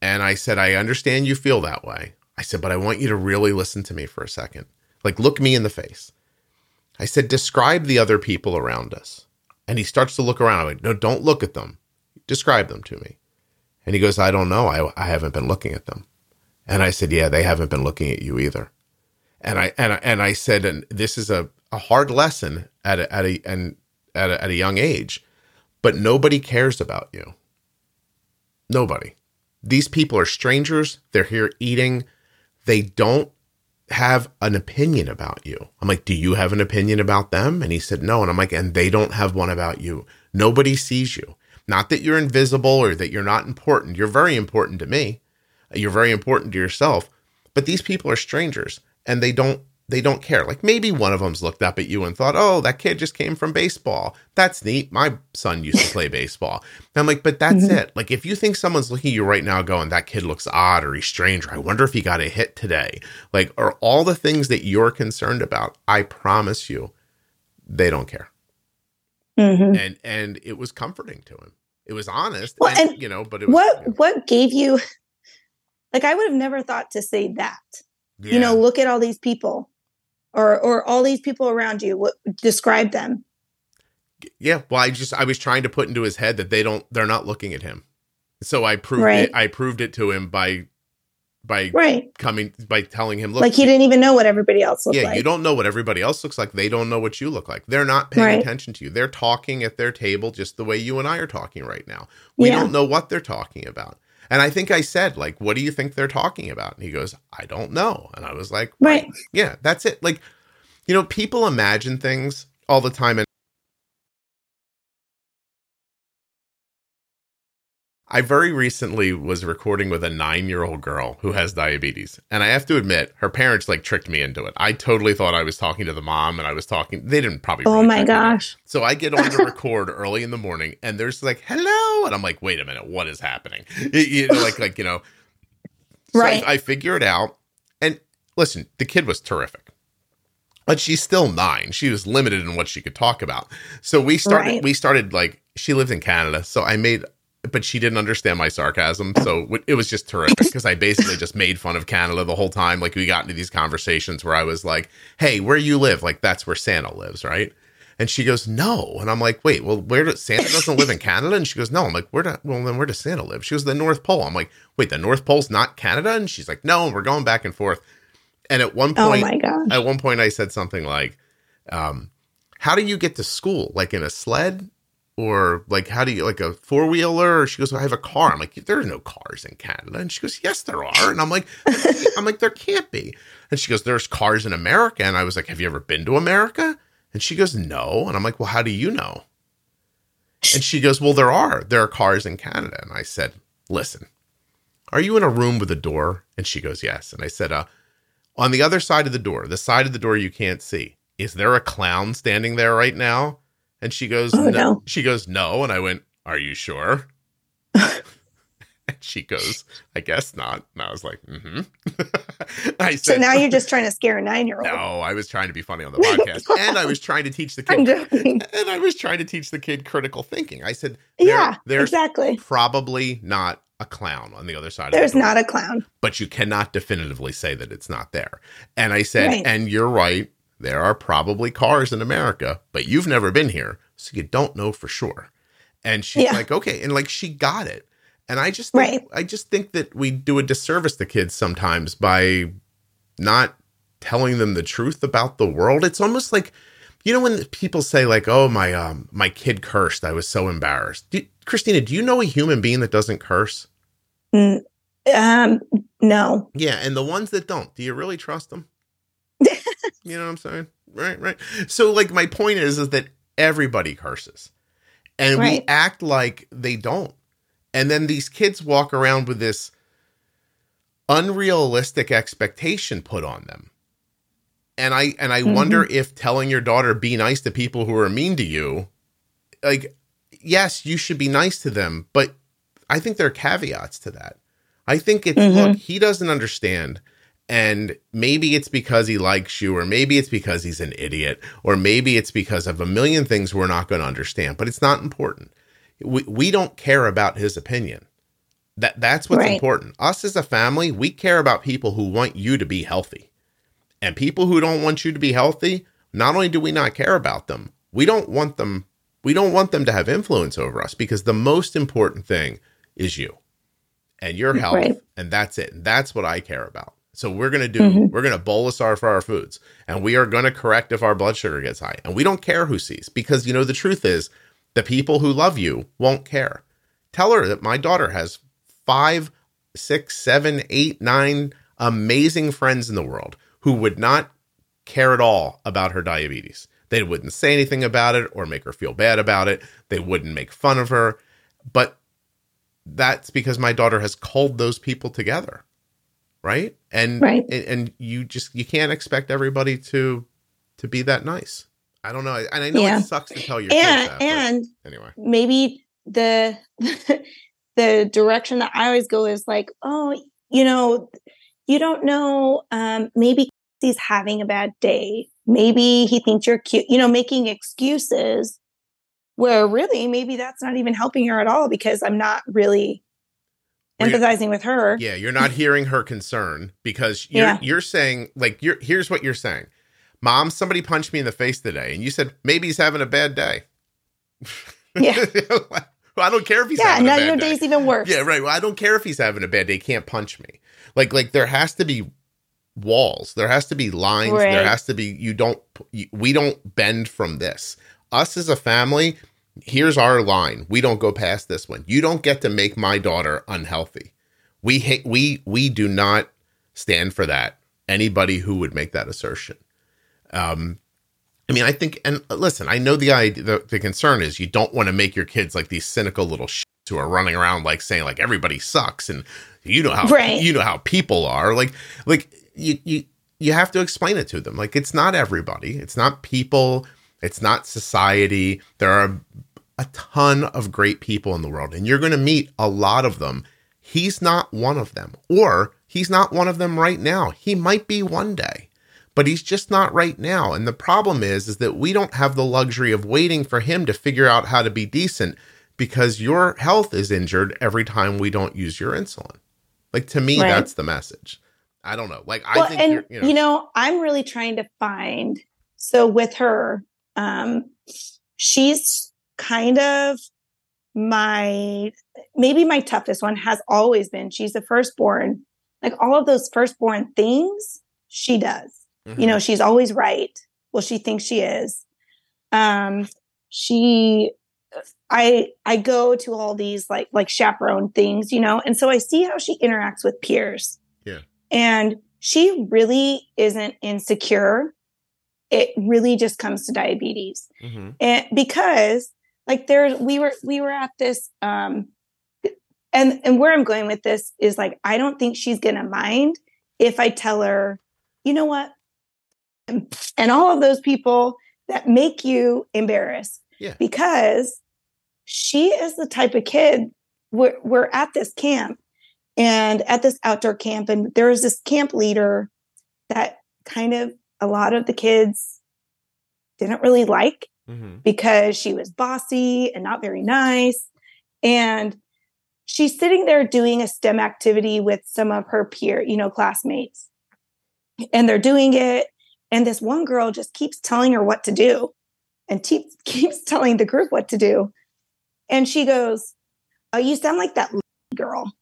And I said, I understand you feel that way. I said, but I want you to really listen to me for a second. Like, look me in the face. I said, describe the other people around us. And he starts to look around. I went, no, don't look at them. Describe them to me. And he goes, I don't know. I, I haven't been looking at them. And I said, yeah, they haven't been looking at you either. And I and I, and I said, and this is a, a hard lesson at a, at a and at a, at a young age, but nobody cares about you. Nobody. These people are strangers. They're here eating. They don't have an opinion about you. I'm like, do you have an opinion about them? And he said, no. And I'm like, and they don't have one about you. Nobody sees you. Not that you're invisible or that you're not important. You're very important to me. You're very important to yourself. But these people are strangers and they don't they don't care. Like maybe one of them's looked up at you and thought, "Oh, that kid just came from baseball. That's neat. My son used to play baseball." And I'm like, "But that's Mhm. it. Like if you think someone's looking at you right now going, that kid looks odd or he's strange or I wonder if he got a hit today." Like are all the things that you're concerned about, I promise you, they don't care. hmm And and it was comforting to him. It was honest, Well, and, and you know, but it was What what gave you? Like, I would have never thought to say that. yeah. You know, look at all these people, or or all these people around you. What describe them? Yeah, well, I just I was trying to put into his head that they don't they're not looking at him. So I proved Right. it I proved it to him by by Right. coming by telling him look like he didn't even know what everybody else looked like. yeah, like. you don't know what everybody else looks like. They don't know what you look like. They're not paying Right. attention to you. They're talking at their table just the way you and I are talking right now. We Yeah. don't know what they're talking about. And I think I said, like, what do you think they're talking about? And he goes, I don't know. And I was like, Right. yeah, that's it. Like, you know, people imagine things all the time. And I very recently was recording with a nine year old girl who has diabetes. And I have to admit, her parents like tricked me into it. I totally thought I was talking to the mom and I was talking, they didn't probably. Oh my trick me, gosh. So I get on to record early in the morning and there's like, hello. And I'm like, wait a minute, what is happening? You- know, like, like, you know, so I- Right. I, figure it out. And listen, the kid was terrific. But she's still nine. She was limited in what she could talk about. So we started Right. we started like she lived in Canada. So I made but she didn't understand my sarcasm. So it was just terrific because I basically just made fun of Canada the whole time. Like we got into these conversations where I was like, "Hey, where you live? Like that's where Santa lives, right?" And she goes, "No." And I'm like, "Wait, well, where does Santa doesn't live in Canada?" And she goes, "No." I'm like, "Where do well then where does Santa live?" She goes, "The North Pole." I'm like, "Wait, the North Pole's not Canada?" And she's like, "No." And we're going back and forth. And at one point, my gosh. at one point, I said something like, um, "How do you get to school? Like in a sled?" Or like, how do you like a four wheeler? She goes, I have a car. I'm like, there are no cars in Canada. And she goes, Yes, there are. And I'm like, I'm like, there can't be. And she goes, There's cars in America. And I was like, Have you ever been to America? And she goes, No. And I'm like, Well, how do you know? And she goes, Well, there are. There are cars in Canada. And I said, Listen, are you in a room with a door? And she goes, Yes. And I said, uh, on the other side of the door, the side of the door you can't see, is there a clown standing there right now? And she goes, Oh, no. She goes, No. And I went, Are you sure? and she goes, I guess not. And I was like, mm-hmm. I So now you're just trying to scare a nine year old. No, I was trying to be funny on the podcast. and I was trying to teach the I'm kid and I was trying to teach the kid critical thinking. I said, Yeah, there's exactly. probably not a clown on the other side There's of the not a clown. but you cannot definitively say that it's not there. And I said, Right. and you're right, there are probably cars in America, but you've never been here, so you don't know for sure. And she's Yeah. like, okay. And like she got it. And I just think, right. I just think that we do a disservice to kids sometimes by not telling them the truth about the world. It's almost like you know when people say like, "Oh, my um my kid cursed. I was so embarrassed." Do, Christina, do you know a human being that doesn't curse? Mm, um, no. Yeah, and the ones that don't, do you really trust them? You know what I'm saying? Right, right. So like my point is is that everybody curses. And right. we act like they don't. And then these kids walk around with this unrealistic expectation put on them. And I and I mm-hmm. wonder if telling your daughter be nice to people who are mean to you, like yes, you should be nice to them, but I think there are caveats to that. I think it's mm-hmm. look, he doesn't understand and maybe it's because he likes you or maybe it's because he's an idiot or maybe it's because of a million things we're not going to understand, but it's not important. We we don't care about his opinion. That that's what's right. important. Us as a family, we care about people who want you to be healthy. And people who don't want you to be healthy, not only do we not care about them, we don't want them we don't want them to have influence over us because the most important thing is you and your health right. and that's it. And that's what I care about. So we're going to do mm-hmm. we're going to bolus our for our foods and we are going to correct if our blood sugar gets high. And we don't care who sees because you know the truth is the people who love you won't care. Tell her that my daughter has five, six, seven, eight, nine amazing friends in the world who would not care at all about her diabetes. They wouldn't say anything about it or make her feel bad about it. They wouldn't make fun of her. But that's because my daughter has called those people together. Right? And right. And, and you just you can't expect everybody to to be that nice. I don't know. And I know yeah. it sucks to tell your and, that, and anyway. Maybe the the direction that I always go is like, oh, you know, you don't know. Um, maybe he's having a bad day. Maybe he thinks you're cute. You know, making excuses where really maybe that's not even helping her at all because I'm not really empathizing with her. Yeah, you're not hearing her concern because you're yeah. you're saying like you're here's what you're saying. Mom, somebody punched me in the face today, and you said maybe he's having a bad day. Yeah. Well, I don't care if he's yeah. now your day. day's even worse. Yeah, right. Well, I don't care if he's having a bad day. He can't punch me. Like, like there has to be walls. There has to be lines. Right. There has to be. You don't. We don't bend from this. Us as a family. Here's our line. We don't go past this one. You don't get to make my daughter unhealthy. We hate. We we do not stand for that. Anybody who would make that assertion. Um, I mean, I think, and listen, I know the idea, the, the concern is you don't want to make your kids like these cynical little shits who are running around like saying like everybody sucks and you know how right. you know how people are like like you you you have to explain it to them like it's not everybody it's not people it's not society there are a ton of great people in the world and you're going to meet a lot of them he's not one of them or he's not one of them right now he might be one day but he's just not right now. And the problem is, is that we don't have the luxury of waiting for him to figure out how to be decent because your health is injured every time we don't use your insulin. Like to me, right. that's the message. I don't know. Like well, I think, and you know, you know, I'm really trying to find. So with her, um, she's kind of my maybe my toughest one has always been. She's the firstborn. Like all of those firstborn things, she does. Mm-hmm. You know, she's always right. Well, she thinks she is. Um, she I I go to all these like like chaperone things, you know, and so I see how she interacts with peers. Yeah. And she really isn't insecure. It really just comes to diabetes. Mm-hmm. And because like there we were we were at this um and and where I'm going with this is like I don't think she's going to mind if I tell her, you know what? and all of those people that make you embarrassed. Yeah. Because she is the type of kid we're, we're at this camp and at this outdoor camp and there is this camp leader that kind of a lot of the kids didn't really like mm-hmm. because she was bossy and not very nice and she's sitting there doing a stem activity with some of her peer you know classmates and they're doing it and this one girl just keeps telling her what to do and te- keeps telling the group what to do. And she goes, Oh, you sound like that girl.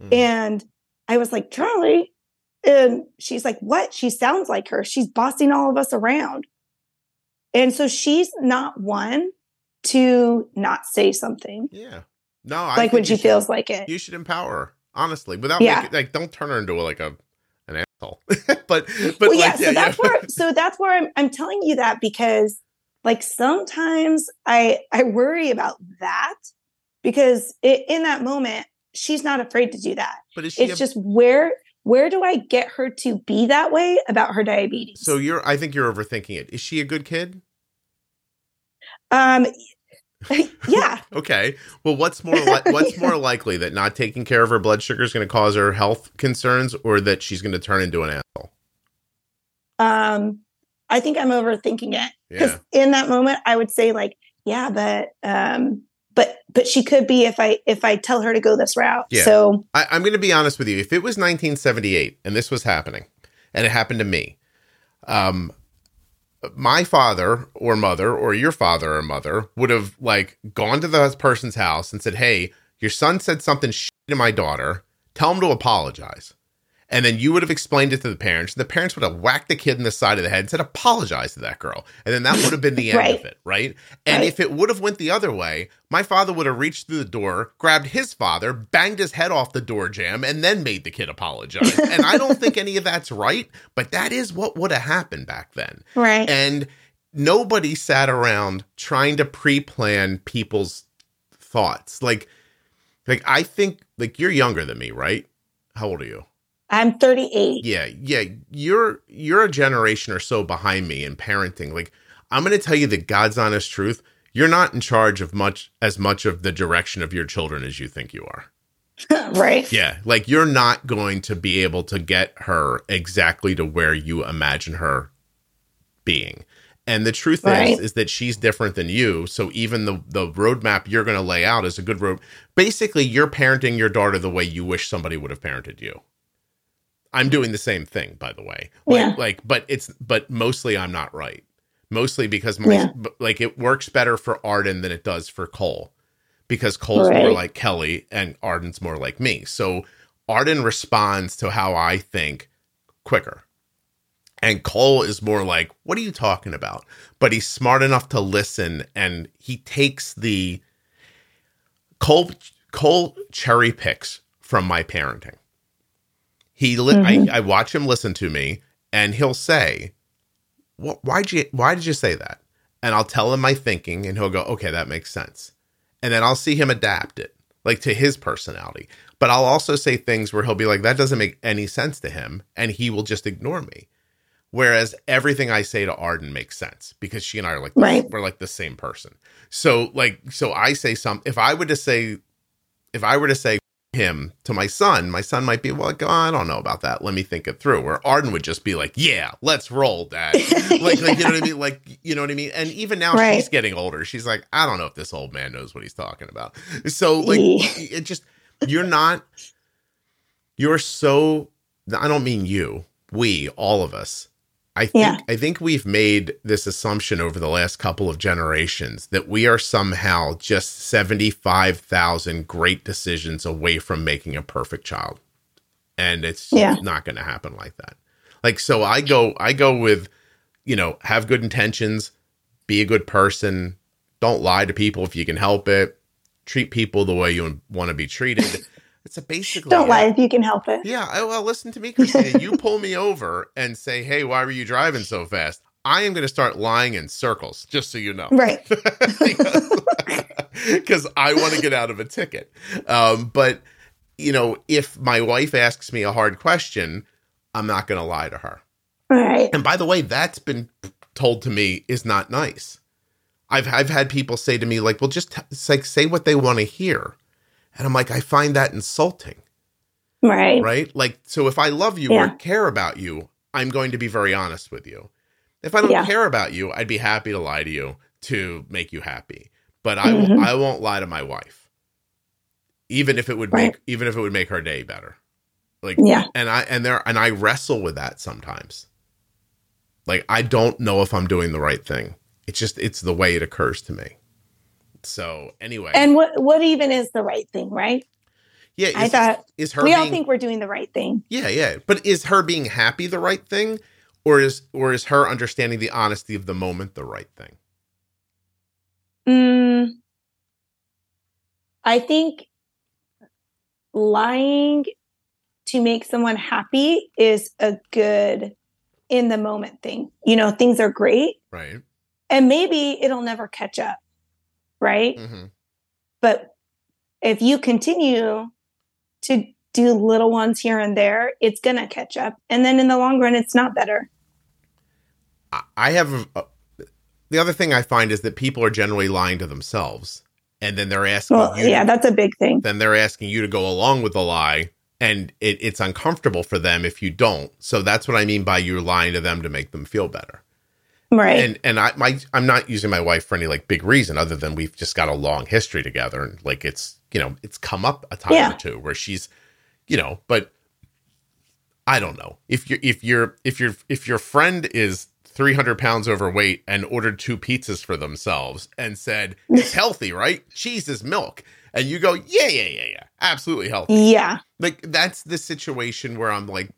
Mhm. And I was like, Charlie. And she's like, What? She sounds like her. She's bossing all of us around. And so she's not one to not say something yeah. No, I like when she should- feels like it. You should empower her, honestly, without Yeah. making, like don't turn her into like a an asshole. but but well, like, yeah, so that's where so that's where I'm I'm telling you that because like sometimes I I worry about that because it, in that moment she's not afraid to do that. But is she It's a- just where where do I get her to be that way about her diabetes? so you're I think you're overthinking it. Is she a good kid? um yeah, Okay. Well, what's more li- what's more likely that not taking care of her blood sugar is going to cause her health concerns, or that she's going to turn into an asshole? um I think I'm overthinking it because Yeah. in that moment I would say like yeah, but um but she could be if I if I tell her to go this route. Yeah. So I, I'm going to be honest with you. If it was 1978 and this was happening, and it happened to me, um, my father or mother or your father or mother would have like gone to the person's house and said, "Hey, your son said something to my daughter. Tell him to apologize." And then you would have explained it to the parents. The parents would have whacked the kid in the side of the head and said, "Apologize to that girl." And then that would have been the end Right. of it, right? And Right. if it would have went the other way, my father would have reached through the door, grabbed his father, banged his head off the door jam, and then made the kid apologize. and I don't think any of that's right, but that is what would have happened back then. right. And nobody sat around trying to pre-plan people's thoughts. Like like I think like you're younger than me, right? How old are you? I'm 38. Yeah, yeah. You're you're a generation or so behind me in parenting. Like I'm going to tell you the God's honest truth. You're not in charge of much as much of the direction of your children as you think you are. right. Yeah, like you're not going to be able to get her exactly to where you imagine her being. And the truth Right. is is that she's different than you. So even the the roadmap you're going to lay out is a good road. Basically, you're parenting your daughter the way you wish somebody would have parented you. I'm doing the same thing, by the way. Like, Yeah. like but it's but mostly I'm not right. Mostly because Yeah. like it works better for Arden than it does for Cole. Because Cole's more like Kelly and Arden's more like me. So Arden responds to how I think quicker. And Cole is more like, what are you talking about? But he's smart enough to listen and he takes the Cole Cole cherry picks from my parenting. He li- Mhm. I, I watch him listen to me and he'll say, what why'd you why did you say that? And I'll tell him my thinking and he'll go, okay, that makes sense. And then I'll see him adapt it, like to his personality. But I'll also say things where he'll be like, that doesn't make any sense to him, and he will just ignore me. Whereas everything I say to Arden makes sense because she and I are like Right. we're like the same person. So like so I say some if I were to say if I were to say him to my son, my son might be like, oh, I don't know about that. Let me think it through. Where Arden would just be like, Yeah, let's roll, Dad. like, like you know what I mean? Like, you know what I mean? And even now Right. she's getting older. She's like, I don't know if this old man knows what he's talking about. So like it just you're not you're so I don't mean you, we, all of us. I think Yeah. I think we've made this assumption over the last couple of generations that we are somehow just 75,000 great decisions away from making a perfect child. And it's Yeah. not going to happen like that. Like so I go I go with you know, have good intentions, be a good person, don't lie to people if you can help it, treat people the way you want to be treated. It's a basically Don't lie if you can help it. yeah, I, well, listen to me, Christina. you pull me over and say, "Hey, why were you driving so fast?" I am going to start lying in circles, just so you know, Right. because I want to get out of a ticket. Um, but you know, if my wife asks me a hard question, I'm not going to lie to her. Right. And by the way, that's been told to me is not nice. I've I've had people say to me like, "Well, just t- like say what they want to hear," and I'm like, I find that insulting Right. right? Like, so if I love you Yeah. or care about you, I'm going to be very honest with you. If I don't Yeah. care about you, I'd be happy to lie to you to make you happy. But I Mhm. I won't lie to my wife, even if it would Right. make even if it would make her day better. Like, Yeah. and I and there and I wrestle with that sometimes. Like, I don't know if I'm doing the right thing. It's just it's the way it occurs to me. So anyway, And what what even is the right thing, right? Yeah, is, I thought is her we all think we're doing the right thing. Yeah, yeah. But is her being happy the right thing? Or is or is her understanding the honesty of the moment the right thing? Mm, I think lying to make someone happy is a good in the moment thing. You know, things are great Right. and maybe it'll never catch up. Right. hmm But if you continue to do little ones here and there, it's going to catch up. And then in the long run, it's not better. I- have a, the other thing I find is that people are generally lying to themselves, and then they're asking Well, you. yeah, that's a big thing. then they're asking you to go along with the lie, and it, it's uncomfortable for them if you don't. So that's what I mean by you're lying to them to make them feel better. Right. And and I my I'm not using my wife for any like big reason other than we've just got a long history together, and like it's you know it's come up a time Yeah. or two where she's you know, but I don't know if you're if you're if your if your friend is 300 pounds overweight and ordered two pizzas for themselves and said it's healthy, right? Cheese is milk, and you go, yeah, yeah, yeah, yeah, absolutely healthy. yeah. Like that's the situation where I'm like,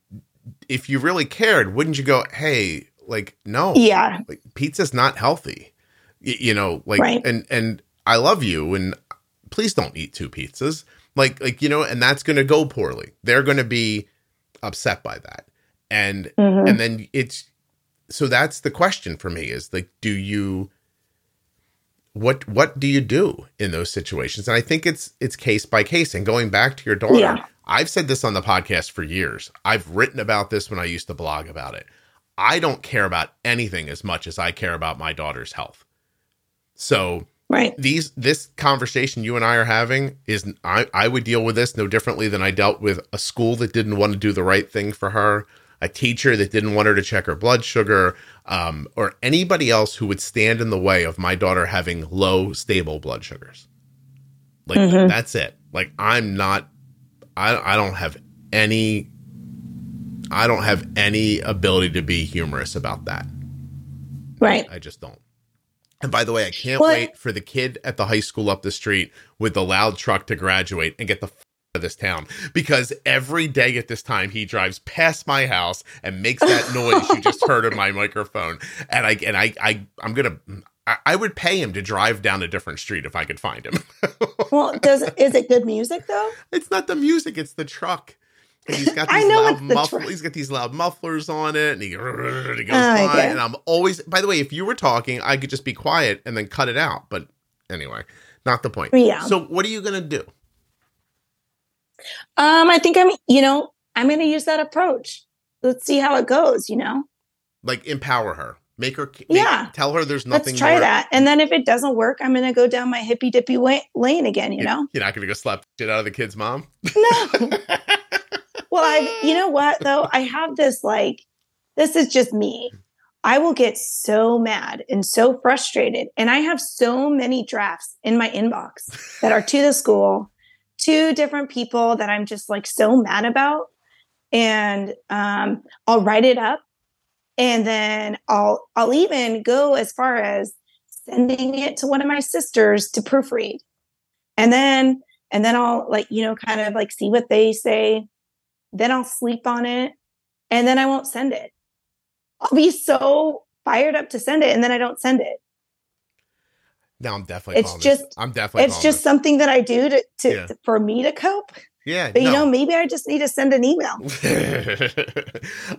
if you really cared, wouldn't you go, hey, like no, Yeah. like pizza's not healthy, Y- you know, like Right. and and I love you, and please don't eat two pizzas, like like you know, and that's going to go poorly. They're going to be upset by that, and Mhm. and then it's so that's the question for me is like do you what what do you do in those situations and i think it's it's case by case and going back to your daughter Yeah. i've said this on the podcast for years i've written about this when i used to blog about it i don't care about anything as much as i care about my daughter's health so Right. these this conversation you and I are having is I, I would deal with this no differently than I dealt with a school that didn't want to do the right thing for her, a teacher that didn't want her to check her blood sugar, um, or anybody else who would stand in the way of my daughter having low stable blood sugars. Like Mhm. that's it. Like I'm not I I don't have any I don't have any ability to be humorous about that. Right. I just don't. And by the way, I can't Well, wait for the kid at the high school up the street with the loud truck to graduate and get the f- out of this town because every day at this time he drives past my house and makes that noise you just heard in my microphone. And I and I I I'm gonna I, I would pay him to drive down a different street if I could find him. Well, does is it good music though? it's not the music, it's the truck. And he's got I these know loud mufflers. He's got these loud mufflers on it, and he, he goes Oh, okay. And I'm always. By the way, if you were talking, I could just be quiet and then cut it out. But anyway, not the point. Yeah. So what are you gonna do? Um, I think I'm, you know, I'm going to use that approach. Let's see how it goes, you know? Like empower her, make her. Make, Yeah. Tell her there's nothing. Let's try more- that. And then if it doesn't work, I'm going to go down my hippy dippy lane again, you know? You're not gonna go slap shit out of the kid's mom. No. well, I, you know what though? I have this like, this is just me. I will get so mad and so frustrated. And I have so many drafts in my inbox that are to the school, to different people that I'm just like so mad about. And um, I'll write it up and then I'll I'll even go as far as sending it to one of my sisters to proofread. And then and then I'll like, you know, kind of like see what they say. Then I'll sleep on it and then I won't send it. I'll be so fired up to send it and then I don't send it. No, I'm definitely. It's calling this- just- I'm definitely. It's just this. something that I do to, to, Yeah. to- for me to cope. Yeah. But you no. know, maybe I just need to send an email.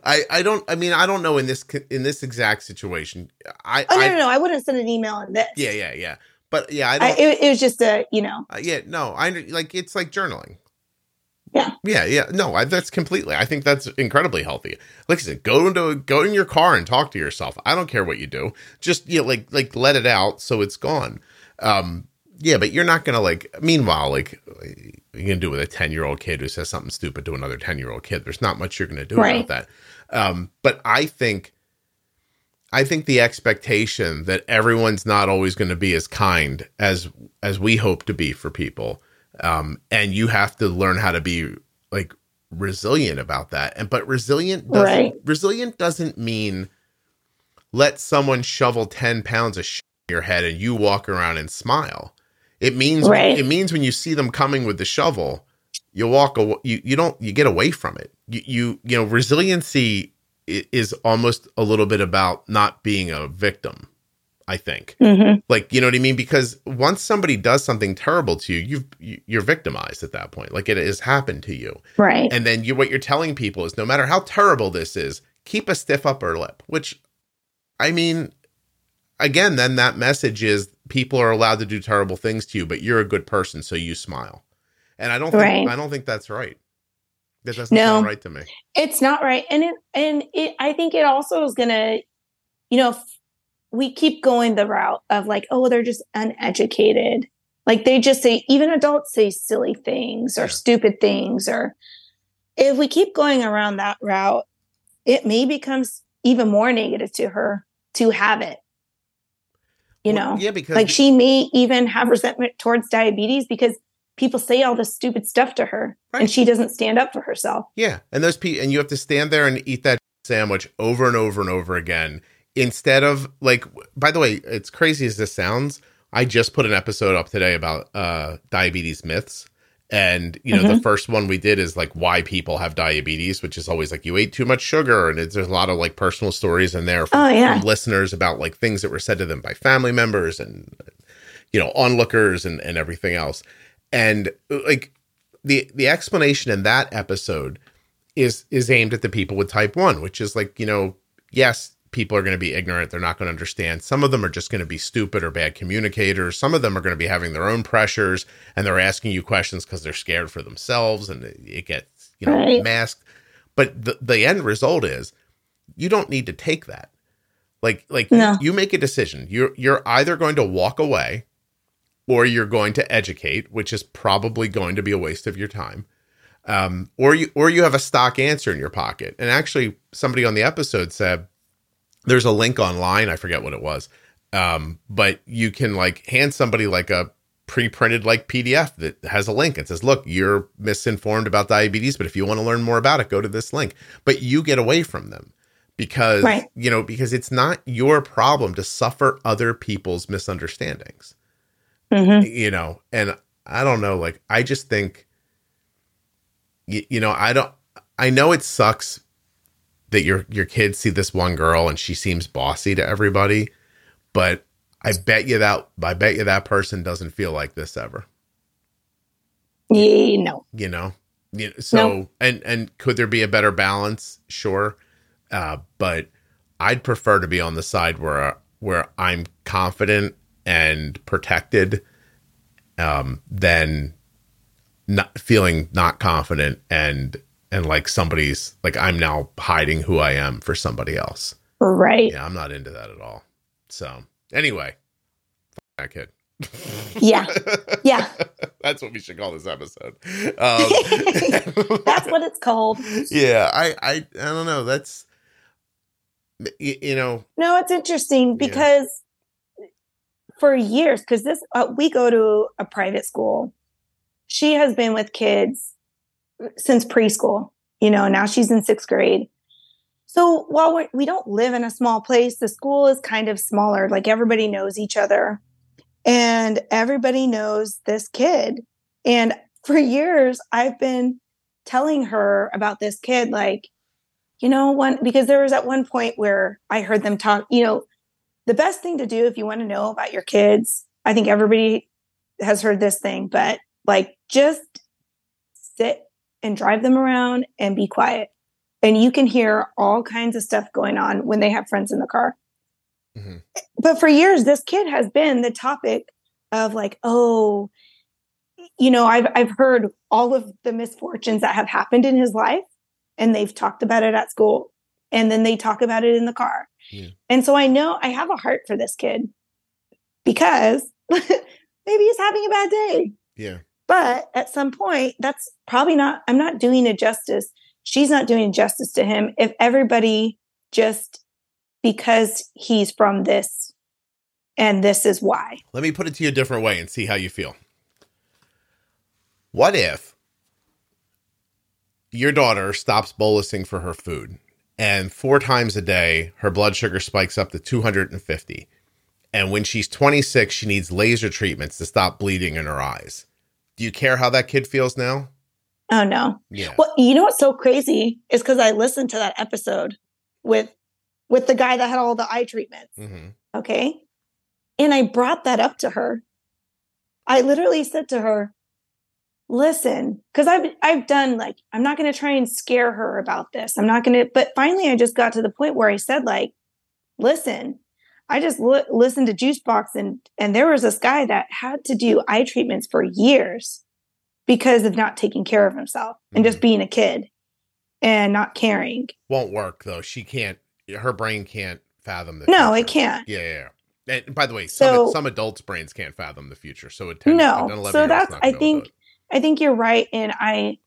I I don't. I mean, I don't know in this in this exact situation. I. Oh no, I no, no! I wouldn't send an email on this. yeah, yeah, yeah. But yeah, I I, it, it was just a, you know, Uh, yeah, no, I like it's like journaling. Yeah. yeah, yeah. No, I, that's completely. I think that's incredibly healthy. Like I said, go into go in your car and talk to yourself. I don't care what you do. Just you know, like like let it out so it's gone. Um, yeah, but you're not gonna like. Meanwhile, like you gonna do with a ten year old kid who says something stupid to another ten year old kid. There's not much you're gonna do Right. about that. Um, but I think. I think the expectation that everyone's not always going to be as kind as as we hope to be for people, um, and you have to learn how to be like resilient about that. And but resilient doesn't Right. resilient doesn't mean let someone shovel ten pounds of shit in your head and you walk around and smile. It means Right. it means when you see them coming with the shovel, you walk away, you, you don't, you get away from it. You, you, you know, resiliency is almost a little bit about not being a victim. I think, mm-hmm. like you know what I mean, because once somebody does something terrible to you, you've you're victimized at that point. Like it has happened to you, right? And then you, what you're telling people is, no matter how terrible this is, keep a stiff upper lip. Which, I mean, again, then that message is people are allowed to do terrible things to you, but you're a good person, so you smile. And I don't think right. I don't think that's right. That doesn't no, sound right to me. It's not right. And it and it I think it also is gonna, you know, we keep going the route of like, oh, they're just uneducated. Like they just say, even adults say silly things or stupid things. Or if we keep going around that route, it may becomes even more negative to her to have it you well, know yeah because like she may even have resentment towards diabetes because people say all this stupid stuff to her right. and she doesn't stand up for herself yeah and those people and you have to stand there and eat that sandwich over and over and over again instead of like by the way it's crazy as this sounds i just put an episode up today about uh diabetes myths and you know, mm-hmm. the first one we did is like why people have diabetes, which is always like you ate too much sugar, and there's a lot of like personal stories in there from, oh, yeah. from listeners about like things that were said to them by family members and you know onlookers and and everything else. And like the the explanation in that episode is is aimed at the people with type one, which is like you know yes people are going to be ignorant. They're not going to understand. Some of them are just going to be stupid or bad communicators. Some of them are going to be having their own pressures and they're asking you questions because they're scared for themselves and it gets, you know, right. masked. But the, the end result is you don't need to take that. Like, like no. you make a decision. You're, you're either going to walk away or you're going to educate, which is probably going to be a waste of your time. Um, or you, or you have a stock answer in your pocket. And actually somebody on the episode said, there's a link online. I forget what it was. Um, but you can like hand somebody like a pre-printed like PDF that has a link and says, "Look, you're misinformed about diabetes, but if you want to learn more about it, go to this link." But you get away from them because right. you know because it's not your problem to suffer other people's misunderstandings. Mm-hmm. You know, and I don't know. Like I just think, you, you know, I don't. I know it sucks that your your kids see this one girl and she seems bossy to everybody, but I bet you that I bet you that person doesn't feel like this ever. Yeah, no. You know. so no. and and could there be a better balance? Sure. Uh, but I'd prefer to be on the side where where I'm confident and protected um than not feeling not confident and and like somebody's like I'm now hiding who I am for somebody else. Right. Yeah, I'm not into that at all. So anyway, that kid. Yeah. Yeah. That's what we should call this episode. Um, that's what it's called. Yeah, I, I, I don't know. That's, you, you know. No, it's interesting because yeah. for years, because this, uh, we go to a private school. She has been with kids since preschool. You know, now she's in sixth grade. So while we're, we do not live in a small place, the school is kind of smaller. Like everybody knows each other and everybody knows this kid. And for years, I've been telling her about this kid, like, you know, one, because there was at one point where I heard them talk, you know, the best thing to do if you want to know about your kids, I think everybody has heard this thing, but like just sit and drive them around and be quiet. And you can hear all kinds of stuff going on when they have friends in the car. Mm-hmm. But for years, this kid has been the topic of like, oh, you know, I've I've heard all of the misfortunes that have happened in his life, and they've talked about it at school, and then they talk about it in the car. Yeah. And so I know I have a heart for this kid because maybe he's having a bad day. Yeah. But at some point, that's probably not, I'm not doing a justice. She's not doing justice to him if everybody just because he's from this and this is why. Let me put it to you a different way and see how you feel. What if your daughter stops bolusing for her food and four times a day her blood sugar spikes up to 250? And when she's 26, she needs laser treatments to stop bleeding in her eyes. Do you care how that kid feels now? Oh no. Yeah. Well, you know what's so crazy is because I listened to that episode with with the guy that had all the eye treatments. hmm Okay. And I brought that up to her. I literally said to her, listen, because I've I've done like, I'm not gonna try and scare her about this. I'm not gonna, but finally I just got to the point where I said, like, listen, I just li- listened to Juicebox and and there was this guy that had to do eye treatments for years because of not taking care of himself and just mm-hmm. being a kid and not caring. Won't work though. She can't. Her brain can't fathom the. No, future. it can't. Yeah, yeah. yeah. And by the way, some So- some adults' brains can't fathom the future. So it tends, No. an 11 So that's- I think- I think you're right. And I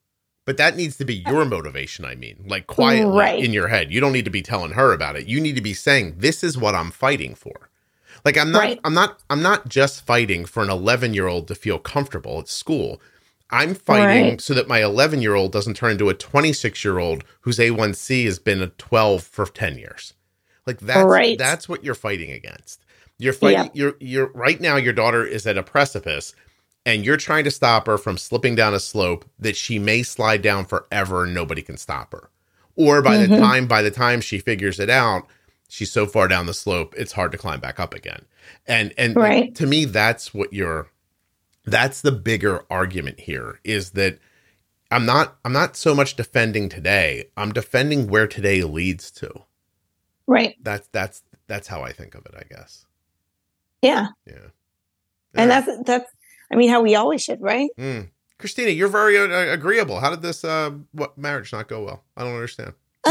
But that needs to be your motivation. I mean, like quietly Right. in your head. You don't need to be telling her about it. You need to be saying, "This is what I'm fighting for." Like I'm not. Right. I'm not. I'm not just fighting for an 11 year old to feel comfortable at school. I'm fighting Right. so that my 11 year old doesn't turn into a 26 year old whose A1C has been a 12 for 10 years. Like that's Right. that's what you're fighting against. You're fighting. Yep. You're you're right now. Your daughter is at a precipice, and you're trying to stop her from slipping down a slope that she may slide down forever and nobody can stop her. Or by the Mhm. time by the time she figures it out, she's so far down the slope it's hard to climb back up again. And and Right. to me that's what you're that's the bigger argument here is that I'm not I'm not so much defending today. I'm defending where today leads to. right. That's that's that's how I think of it, I guess. Yeah. Yeah. And Yeah. that's that's I mean how we always should, right? Mm. Christina, you're very uh, agreeable. How did this uh what marriage not go well? I don't understand.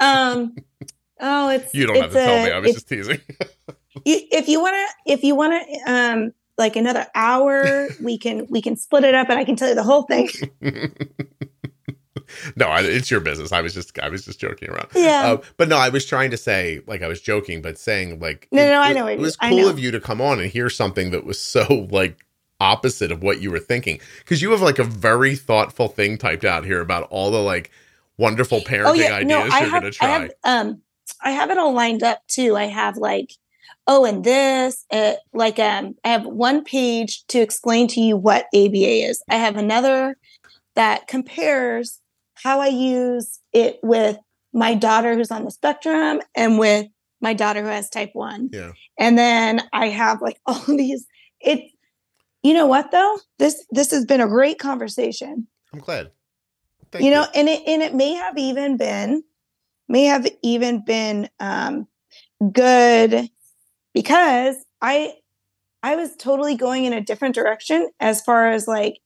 um oh it's You don't have it's to tell me. I was just teasing. if you want to if you want to um like another hour we can we can split it up and I can tell you the whole thing. no, I, it's your business. I was just I was just joking around. Yeah. Uh, but no, I was trying to say like I was joking, but saying like No, it, no, I know what It was cool of you to come on and hear something that was so like opposite of what you were thinking because you have like a very thoughtful thing typed out here about all the like wonderful parenting oh yeah, ideas no, I you're have gonna I try. have um I have it all lined up too. I have like oh and this uh, like um I have one page to explain to you what ABA is. I have another that compares how I use it with my daughter who's on the spectrum and with my daughter who has type 1. Yeah. And then I have like all these it you know what though? This this has been a great conversation I'm glad. Thank you know and it and it may have even been may have even been um good because i i was totally going in a different direction as far as like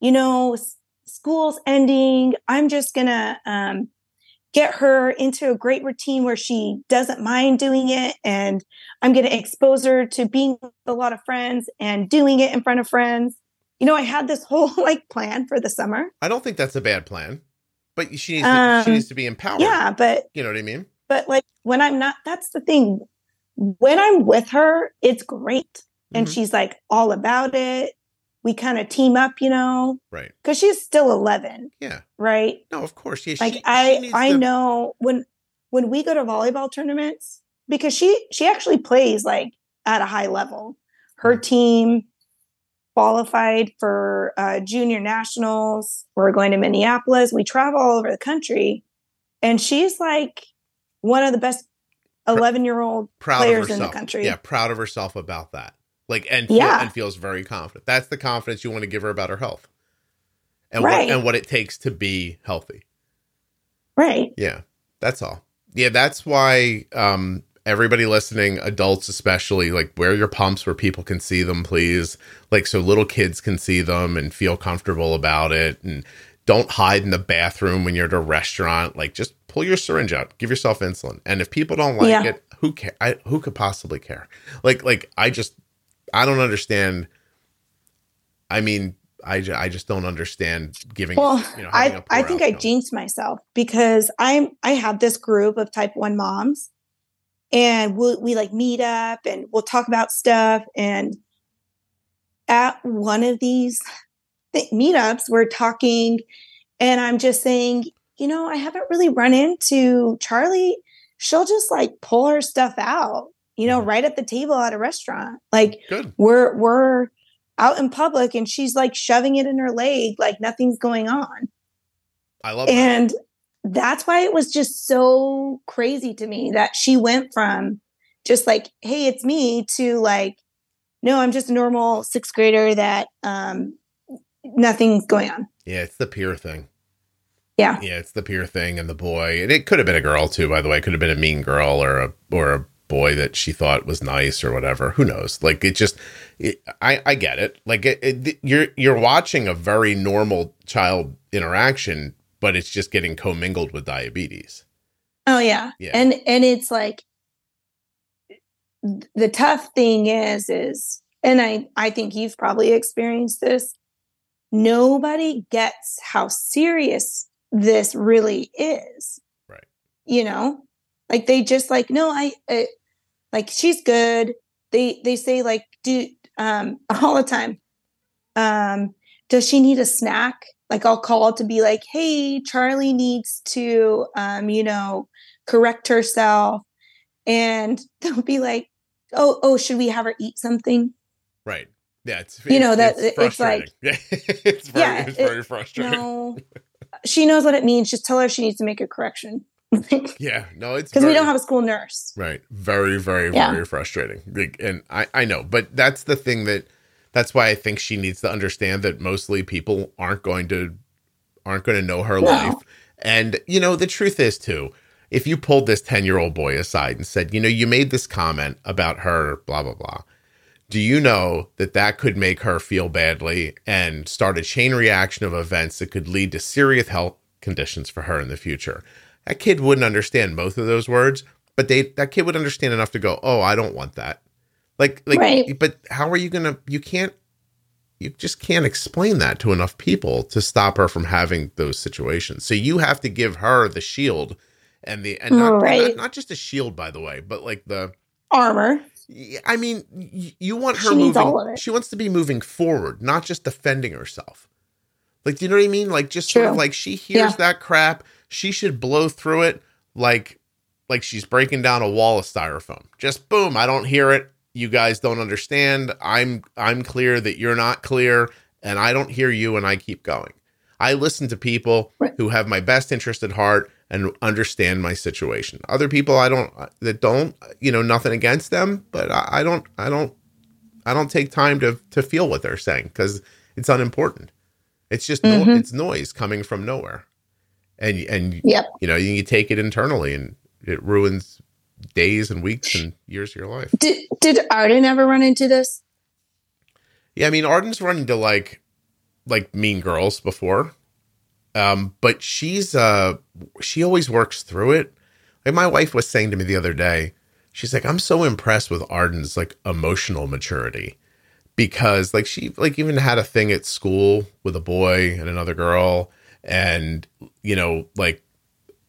you know school's ending i'm just gonna um get her into a great routine where she doesn't mind doing it and i'm gonna expose her to being with a lot of friends and doing it in front of friends you know i had this whole like plan for the summer I don't think that's a bad plan, but she needs to, she Um, needs to be empowered. yeah but You know what I mean? but like when I'm not, that's the thing. When I'm with her, it's great. And Mhm. she's like all about it. We kind of team up, you know, Right. because she's still 11, Yeah. right? No, of course. Yeah. Like she- she I, needs I to- know when, when we go to volleyball tournaments, because she, she actually plays like at a high level. Her Mm. team qualified for uh, junior nationals. We're going to Minneapolis. We travel all over the country. And she's like one of the best 11 year old players in the country. Yeah, proud of herself about that. Like and feel, Yeah. and feels very confident. That's the confidence you want to give her about her health. And Right. what and what it takes to be healthy. Right. Yeah. That's all. Yeah, that's why um everybody listening, adults especially, like wear your pumps where people can see them, please. Like so little kids can see them and feel comfortable about it and don't hide in the bathroom when you're at a restaurant. Like just pull your syringe out, give yourself insulin. And if people don't like Yeah. it, who care? I, who could possibly care? Like like I just I don't understand. I mean, I, ju- I just don't understand giving. Well, you know, I, I think I jinxed myself because I'm I have this group of type one moms and we'll, we like meet up and we'll talk about stuff and at one of these th- meetups we're talking and I'm just saying, you know, I haven't really run into Charlie. She'll just like pull her stuff out, you know, Mhm. right at the table at a restaurant. Like Good. we're we're out in public and she's like shoving it in her leg like nothing's going on. I love and that. that's why it was just so crazy to me that she went from just like, hey, it's me to like, no, I'm just a normal sixth grader that um nothing's going on. Yeah, it's the peer thing. Yeah. Yeah, it's the peer thing and the boy. And it could have been a girl too, by the way. It could have been a mean girl or a or a boy that she thought was nice or whatever. Who knows? Like it just, it, I I get it. Like it, it, you're you're watching a very normal child interaction, but it's just getting commingled with diabetes. Oh yeah. yeah. And and it's like the tough thing is is and I I think you've probably experienced this. Nobody gets how serious this really is. Right. You know, like they just like no, I, I like she's good. They they say like do um all the time. Um, does she need a snack? Like I'll call to be like, hey, Charlie needs to um, you know, correct herself. And they'll be like, Oh, oh, should we have her eat something? Right. Yeah, it's you know that it's, it's like it's very, yeah, it's very it, frustrating. No, she knows what it means. Just tell her she needs to make a correction. yeah, no, it's because we don't have a school nurse. Right. Very, very, yeah. very frustrating. And I, I know, but that's the thing that that's why I think she needs to understand that mostly people aren't going to aren't going to know her no. life. And you know, the truth is too, if you pulled this 10 year old boy aside and said, you know, you made this comment about her, blah, blah, blah. Do you know that that could make her feel badly and start a chain reaction of events that could lead to serious health conditions for her in the future? That kid wouldn't understand both of those words, but they that kid would understand enough to go, "Oh, I don't want that." Like like right. but how are you going to you can't you just can't explain that to enough people to stop her from having those situations. So you have to give her the shield and the and not, right. not, not just a shield by the way, but like the armor. I mean, you want her she moving. She wants to be moving forward, not just defending herself. Like, do you know what I mean? Like, just True. sort of like she hears yeah. that crap she should blow through it like like she's breaking down a wall of styrofoam. Just boom, I don't hear it. You guys don't understand. I'm I'm clear that you're not clear and I don't hear you and I keep going. I listen to people who have my best interest at heart and understand my situation. Other people I don't that don't, you know, nothing against them, but I, I don't I don't I don't take time to to feel what they're saying because it's unimportant. It's just mm-hmm. no, it's noise coming from nowhere and and yep. you know you take it internally and it ruins days and weeks and years of your life. Did did Arden ever run into this? Yeah, I mean Arden's run into like like mean girls before. Um, but she's uh she always works through it. Like my wife was saying to me the other day, she's like, I'm so impressed with Arden's like emotional maturity. Because like she like even had a thing at school with a boy and another girl and you know like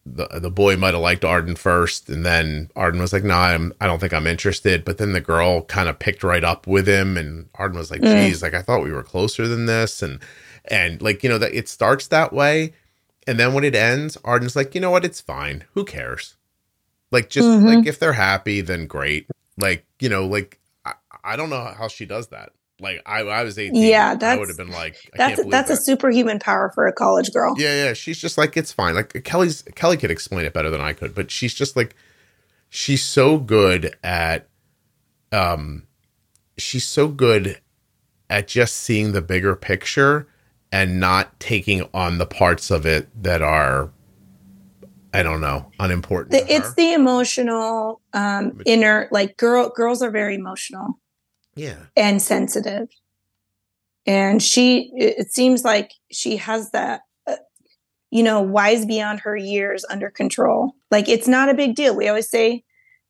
the the boy might have liked Arden first, and then Arden was like, "No, nah, I'm I don't think I'm interested." But then the girl kind of picked right up with him, and Arden was like, "Geez, mm. like I thought we were closer than this," and and like you know that it starts that way, and then when it ends, Arden's like, "You know what? It's fine. Who cares? Like just mm-hmm. like if they're happy, then great. Like you know, like I, I don't know how she does that. Like I, I was 18. Yeah, that would have been like, that's that's that. a superhuman power for a college girl. Yeah, yeah. She's just like, it's fine. Like Kelly's Kelly could explain it better than I could, but she's just like, she's so good at, um, she's so good at just seeing the bigger picture and not taking on the parts of it that are I don't know, unimportant. The, it's the emotional um inner like girl girls are very emotional yeah. and sensitive. And she it seems like she has that uh, you know wise beyond her years under control. Like it's not a big deal. We always say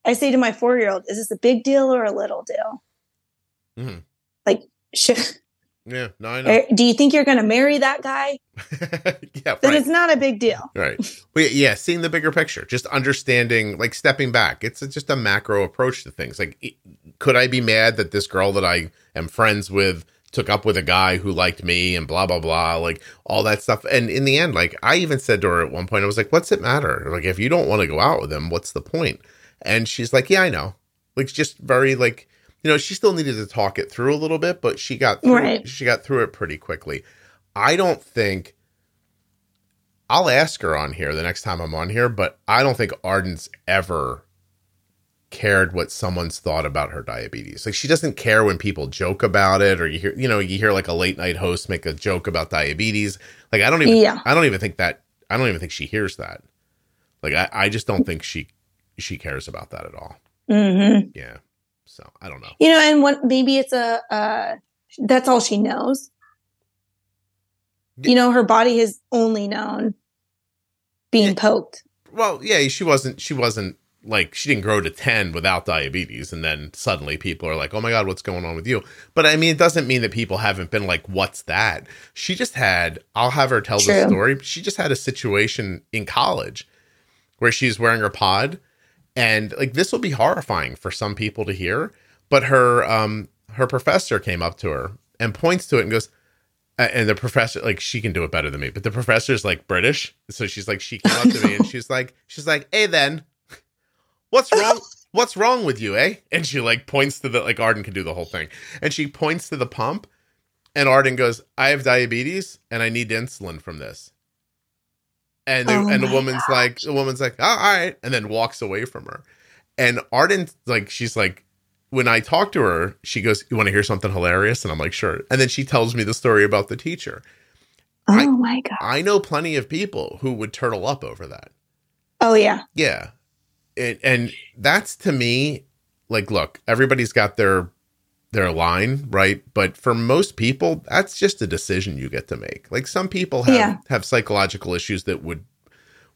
i say to my four year old is this a big deal or a little deal? Mm-hmm. like should, yeah, no, I know. Do you think you're going to marry that guy? yeah, then right. it's not a big deal, right? But yeah, seeing the bigger picture, just understanding, like stepping back. It's just a macro approach to things. Like, could I be mad that this girl that I am friends with took up with a guy who liked me and blah blah blah, like all that stuff? And in the end, like I even said to her at one point, I was like, "What's it matter? Like, if you don't want to go out with him, what's the point?" And she's like, "Yeah, I know." Like, just very like you know, she still needed to talk it through a little bit, but she got through Right. she got through it pretty quickly. I don't think I'll ask her on here the next time I'm on here, but I don't think Arden's ever cared what someone's thought about her diabetes. Like she doesn't care when people joke about it or you hear you know, you hear like a late night host make a joke about diabetes. Like I don't even Yeah. I don't even think that I don't even think she hears that. Like I, I just don't think she she cares about that at all. hmm Yeah. So I don't know. You know, and what maybe it's a uh, that's all she knows. You know, her body has only known being Yeah. poked. Well, yeah, she wasn't she wasn't like she didn't grow to 10 without diabetes and then suddenly people are like, "Oh my god, what's going on with you?" But I mean, it doesn't mean that people haven't been like, "What's that?" She just had I'll have her tell the story. She just had a situation in college where she's wearing her pod and like this will be horrifying for some people to hear, but her um her professor came up to her and points to it and goes, and the professor like she can do it better than me but the professor's like british so she's like she came up to me and she's like she's like hey then what's wrong what's wrong with you eh? And she like points to the like arden can do the whole thing. And she points to the pump and arden goes i have diabetes and i need insulin from this and the, Oh and the woman's like the woman's like oh, all right and then walks away from her and arden like she's like when I talk to her, she goes, You want to hear something hilarious? And I'm like, Sure. And then she tells me the story about the teacher. Oh I- my god. I know plenty of people who would turtle up over that. Oh yeah. Yeah. And, and that's to me, like, look, everybody's got their their line, right? But for most people, that's just a decision you get to make. Like some people have Yeah. have psychological issues that would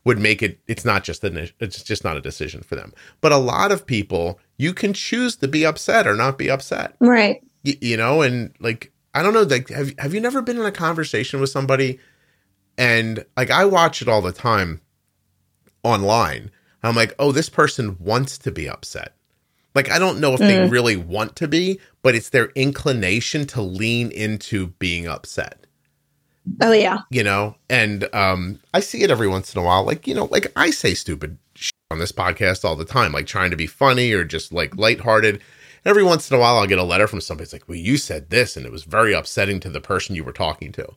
would make it it's not just an it's just not a decision for them. But a lot of people, you can choose to be upset or not be upset Right. y- you know and like i don't know like have, have you never been in a conversation with somebody and like i watch it all the time online i'm like oh this person wants to be upset like i don't know if they Mm. really want to be but it's their inclination to lean into being upset. Oh yeah. you know? And um i see it every once in a while. Like you know like i say stupid shit on this podcast all the time like trying to be funny or just like lighthearted. Every once in a while i'll get a letter from somebody it's like well you said this and it was very upsetting to the person you were talking to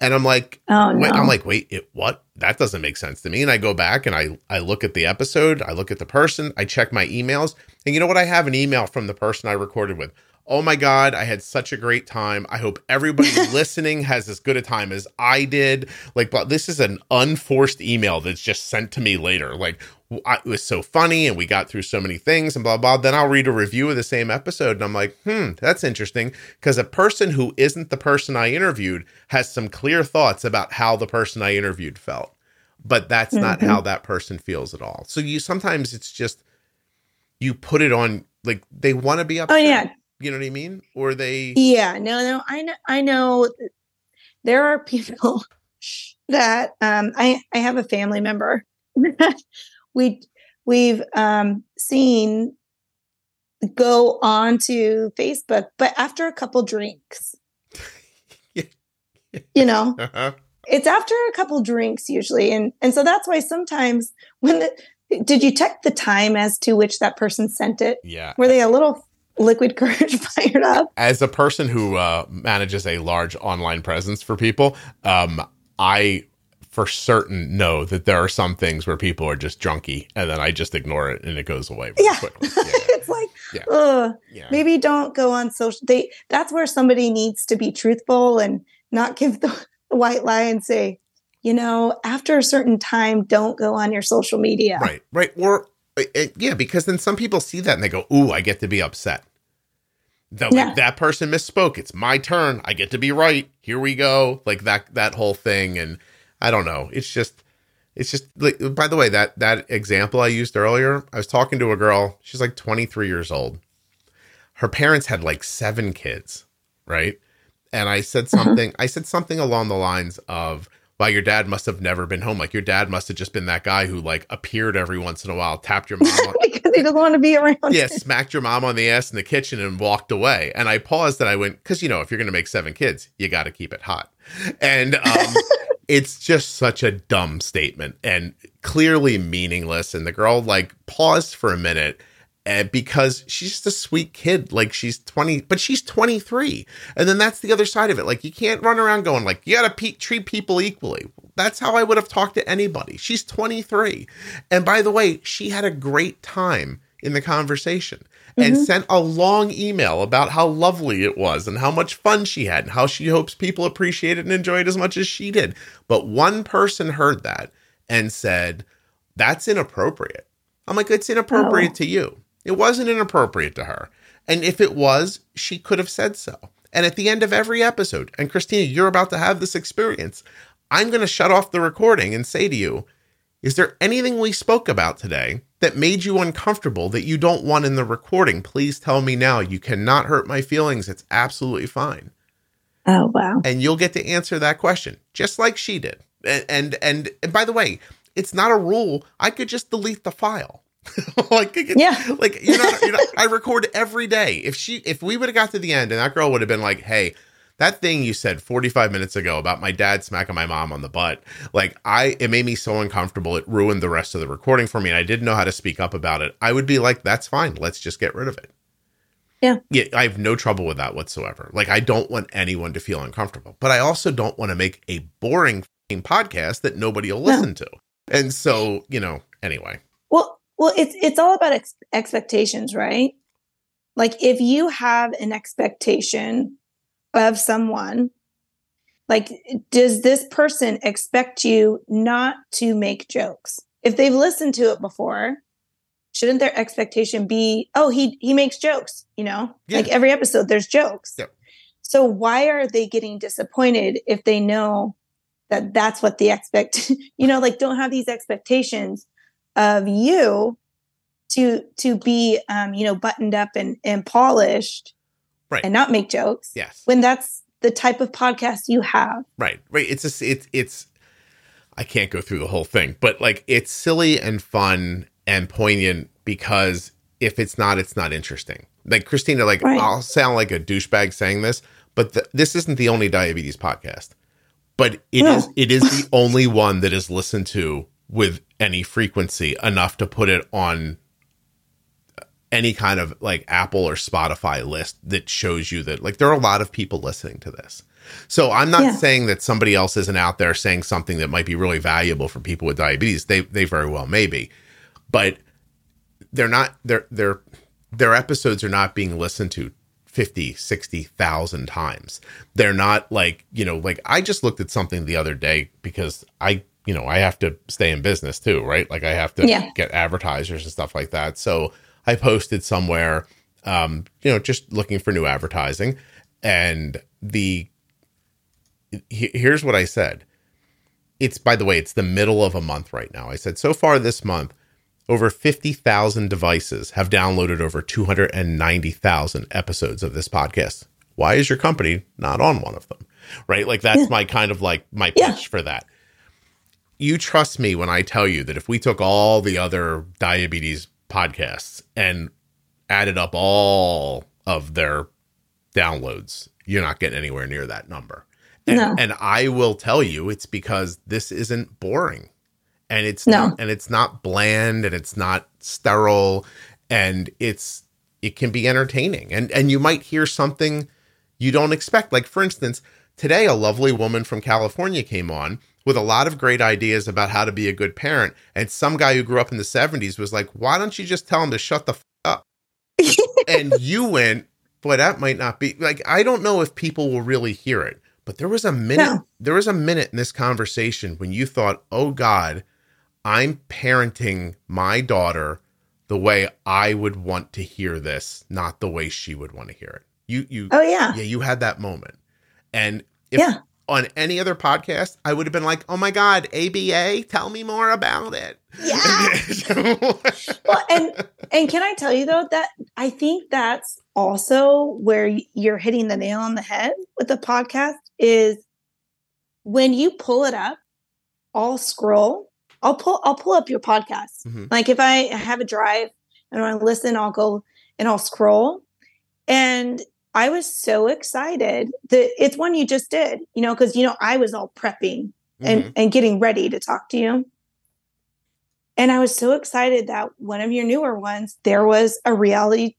and i'm like Oh no. i'm like wait it what? That doesn't make sense to me. And i go back and i i look at the episode. I look at the person. I check my emails. And you know what? I have an email from the person i recorded with Oh my God, I had such a great time. I hope everybody listening has as good a time as I did. Like, but this is an unforced email that's just sent to me later. Like, it was so funny and we got through so many things and blah, blah. Then I'll read a review of the same episode and I'm like, hmm, that's interesting. Because a person who isn't the person I interviewed has some clear thoughts about how the person I interviewed felt. But that's not Mhm. how that person feels at all. So you sometimes it's just, you put it on, like, they want to be up oh yeah. You know what I mean? Or they Yeah, no, no, I know, I know. There are people that um, I I have a family member that we we've um, seen go on to Facebook, but after a couple drinks, you know, uh-huh. it's after a couple drinks usually, and and so that's why sometimes when the did you check the time as to which that person sent it? Yeah. Were they a little liquid courage fired up? As a person who uh, manages a large online presence for people, um, I for certain know that there are some things where people are just drunky and then I just ignore it and it goes away Yeah. quickly. Yeah. it's like, Yeah. ugh. yeah. maybe don't go on social they that's where somebody needs to be truthful and not give the, the white lie and say you know after a certain time don't go on your social media Right. Right. Or uh, yeah, because then some people see that and they go, "Ooh, I get to be upset." That Yeah. that person misspoke. It's my turn. I get to be right. Here we go. Like that that whole thing and I don't know. It's just it's just like by the way, that that example I used earlier, I was talking to a girl, she's like 23 years old. Her parents had like 7 kids, right? And I said something I said something along the lines of wow, your dad must have never been home. Like your dad must have just been that guy who like appeared every once in a while, tapped your mom on, because he doesn't want to be around yeah, smacked your mom on the ass in the kitchen and walked away. And I paused and I went, because you know, if you're going to make seven kids, you got to keep it hot. And um, it's just such a dumb statement and clearly meaningless. And the girl like paused for a minute uh, because she's just a sweet kid. Like she's 20, but she's 23. And then that's the other side of it. Like you can't run around going like, you got to pe- treat people equally. That's how I would have talked to anybody. She's 23. And by the way, she had a great time in the conversation and Mhm. sent a long email about how lovely it was and how much fun she had and how she hopes people appreciate it and enjoy it as much as she did. But one person heard that and said, That's inappropriate. I'm like, It's inappropriate Oh. to you. It wasn't inappropriate to her. And if it was, she could have said so. And at the end of every episode, and Christina, you're about to have this experience, I'm going to shut off the recording and say to you, is there anything we spoke about today that made you uncomfortable that you don't want in the recording? Please tell me now. You cannot hurt my feelings. It's absolutely fine. Oh wow. And you'll get to answer that question just like she did. And and and, and by the way, it's not a rule. I could just delete the file. like Yeah. like you know, you know I record every day. If she if we would have got to the end and that girl would have been like, "Hey, that thing you said 45 minutes ago about my dad smacking my mom on the butt, like I it made me so uncomfortable. It ruined the rest of the recording for me and I didn't know how to speak up about it." I would be like, "That's fine. Let's just get rid of it." Yeah. Yeah, I have no trouble with that whatsoever. Like I don't want anyone to feel uncomfortable, but I also don't want to make a boring f***ing podcast that nobody will No. listen to. And so, you know, anyway. Well, it's it's all about ex- expectations, right? Like if you have an expectation of someone, like does this person expect you not to make jokes? If they've listened to it before, shouldn't their expectation be, oh, he he makes jokes, you know? Yeah. Like every episode there's jokes. Yep. So why are they getting disappointed if they know that that's what the expect, you know, like don't have these expectations of you to to be um you know buttoned up and and polished Right. and not make jokes Yes. when that's the type of podcast you have Right, right. It's a, it's it's. I can't go through the whole thing, but like it's silly and fun and poignant because if it's not, it's not interesting. Like Christina, like Right. I'll sound like a douchebag saying this, but th- this isn't the only diabetes podcast. But it is No. it is the only one that is listened to with any frequency enough to put it on any kind of like Apple or Spotify list that shows you that like there are a lot of people listening to this. So I'm not Yeah. saying that somebody else isn't out there saying something that might be really valuable for people with diabetes. They they very well may be. But they're not their their their episodes are not being listened to 50, 60,000 times. They're not like, you know, like I just looked at something the other day because I, you know, I have to stay in business too, right? Like I have to Yeah. get advertisers and stuff like that. So I posted somewhere, um, you know, just looking for new advertising. And the, he- here's what I said. It's, by the way, it's the middle of a month right now. I said, so far this month, over 50,000 devices have downloaded over 290,000 episodes of this podcast. Why is your company not on one of them? Right? Like that's Yeah. my kind of like my pitch Yeah. for that. You trust me when I tell you that if we took all the other diabetes podcasts and added up all of their downloads, you're not getting anywhere near that number. And, No. and I will tell you it's because this isn't boring and it's No. not, and it's not bland and it's not sterile and it's it can be entertaining and and you might hear something you don't expect like for instance today a lovely woman from California came on with a lot of great ideas about how to be a good parent. And some guy who grew up in the 70s was like why don't you just tell him to shut the f- up? And you went boy that might not be like i don't know if people will really hear it but there was a minute No. there was a minute in this conversation when you thought oh god i'm parenting my daughter the way i would want to hear this not the way she would want to hear it. You you oh yeah. Yeah you had that moment. And if Yeah. On any other podcast i would have been like oh my god aba tell me more about it. Yeah. Well and and can i tell you though that i think that's also where you're hitting the nail on the head with the podcast is when you pull it up i'll scroll i'll pull i'll pull up your podcast. Mhm. like if i have a drive and i listen i'll go and i'll scroll. And i was so excited that it's one you just did you know because you know i was all prepping and Mhm. and getting ready to talk to you And I was so excited that one of your newer ones, there was a reality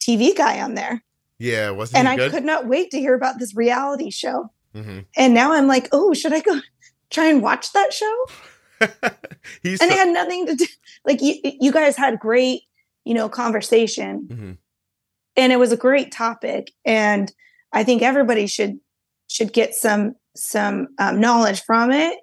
TV guy on there. Yeah, wasn't and I good? could not wait to hear about this reality show. hmm And now I'm like, oh, should I go try and watch that show? He's And so- it had nothing to do. Like you, you guys had great, you know, conversation, Mhm. And it was a great topic. And I think everybody should should get some some um, knowledge from it.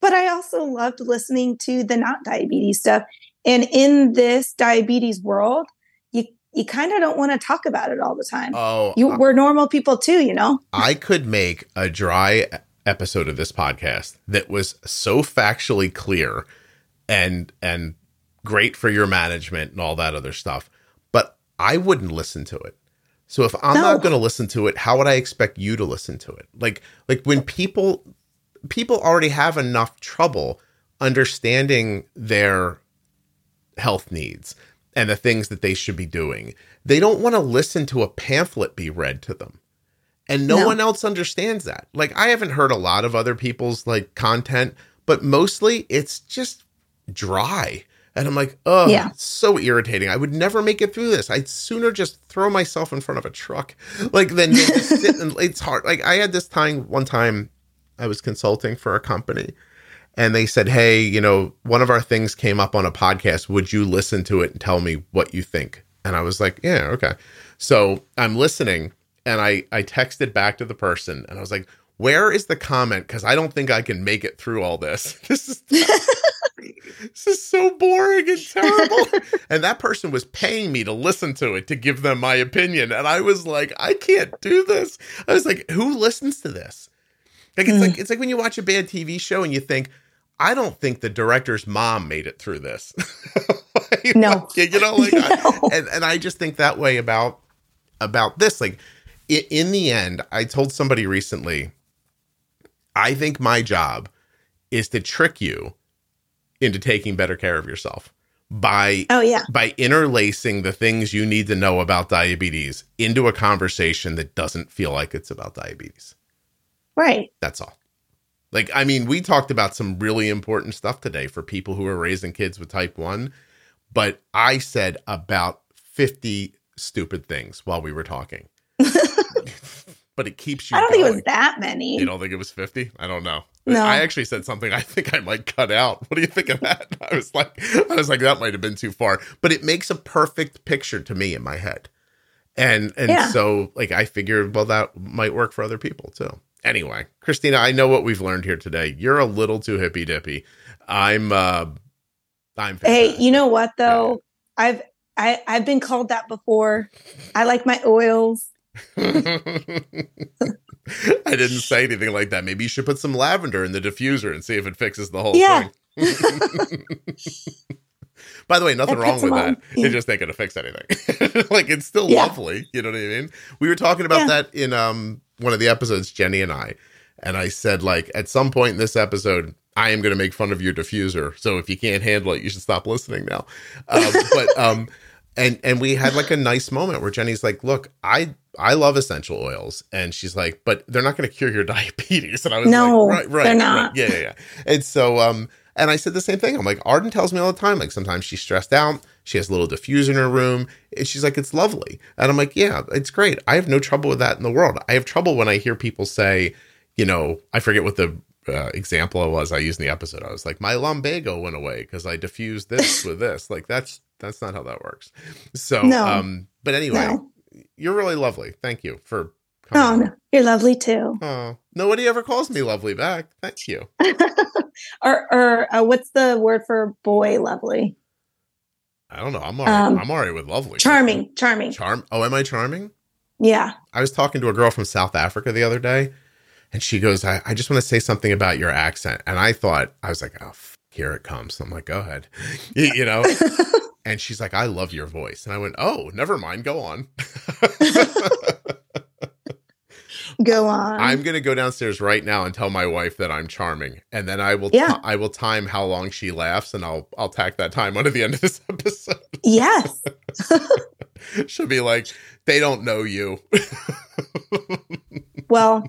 But I also loved listening to the not diabetes stuff. And in this diabetes world, you you kind of don't want to talk about it all the time. Oh, you we're normal people too, you know. I could make a dry episode of this podcast that was so factually clear and and great for your management and all that other stuff, I wouldn't listen to it. So if I'm No. not going to listen to it, how would I expect you to listen to it? Like like when people people already have enough trouble understanding their health needs and the things that they should be doing. They don't want to listen to a pamphlet be read to them. And no, No. one else understands that. Like I haven't heard a lot of other people's like content, but mostly it's just dry. And I'm like, oh, Yeah. so irritating. I would never make it through this. I'd sooner just throw myself in front of a truck. Like then you just sit and it's hard. Like I had this time one time I was consulting for a company and they said, Hey, you know, one of our things came up on a podcast. Would you listen to it and tell me what you think? And I was like, Yeah, okay. So I'm listening and I, I texted back to the person and I was like, Where is the comment? Because I don't think I can make it through all this. This is this is so boring and terrible. and that person was paying me to listen to it to give them my opinion. And I was like, I can't do this. I was like, who listens to this? Like it's Mm. like it's like when you watch a bad TV show and you think, I don't think the director's mom made it through this. Like, No. you know, like I- and and I just think that way about about this. Like in the end, I told somebody recently, I think my job is to trick you into taking better care of yourself by Oh yeah. by interlacing the things you need to know about diabetes into a conversation that doesn't feel like it's about diabetes. Right. That's all. Like, I mean, we talked about some really important stuff today for people who are raising kids with type 1, but I said about 50 stupid things while we were talking. but it keeps you I don't think it was that many. You don't think it was 50? I don't know. No. I actually said something I think I might cut out. What do you think of that? I was like I was like that might have been too far, but it makes a perfect picture to me in my head. And and Yeah. so like I figured well that might work for other people too. Anyway, Christina, I know what we've learned here today. You're a little too hippy dippy. I'm uh I'm Hey, you know what though? I've I, I've been called that before. I like my oils. I didn't say anything like that. Maybe you should put some lavender in the diffuser and see if it fixes the whole Yeah. thing. By the way, nothing wrong with that. Yeah. It just ain't gonna fix anything. like it's still Yeah. lovely. You know what I mean? We were talking about Yeah. that in um one of the episodes, Jenny and I. And I said, like, at some point in this episode, I am gonna make fun of your diffuser. So if you can't handle it, you should stop listening now. Um, but um and and we had like a nice moment where Jenny's like, "Look, I I love essential oils," and she's like, "But they're not going to cure your diabetes." And I was No, like, "Right, right, they're right. not. yeah, yeah, yeah." And so, um, and I said the same thing. I'm like, Arden tells me all the time, like sometimes she's stressed out. She has a little diffuser in her room, and she's like, "It's lovely," and I'm like, "Yeah, it's great. I have no trouble with that in the world. I have trouble when I hear people say, you know, I forget what the." Uh, example was I used in the episode. I was like, my lumbago went away because I diffused this with this. Like that's that's not how that works. So, No. um, but anyway, No. you're really lovely. Thank you for Oh coming. no. You're lovely too. Oh, nobody ever calls me lovely back. Thank you. or or uh, what's the word for boy lovely? I don't know. I'm all right. Um, I'm all right with lovely. Charming. Charming. Charm. Oh, am I charming? Yeah. I was talking to a girl from South Africa the other day, and she goes, I, I just want to say something about your accent. And I thought, I was like, oh, f- here it comes. I'm like, go ahead. you, you know? and she's like, I love your voice. And I went, oh, never mind. Go on. Go on. I'm going to go downstairs right now and tell my wife that I'm charming. And then I will, Yeah. I will time how long she laughs and I'll, I'll tack that time onto the end of this episode. yes. She'll be like, they don't know you. Well,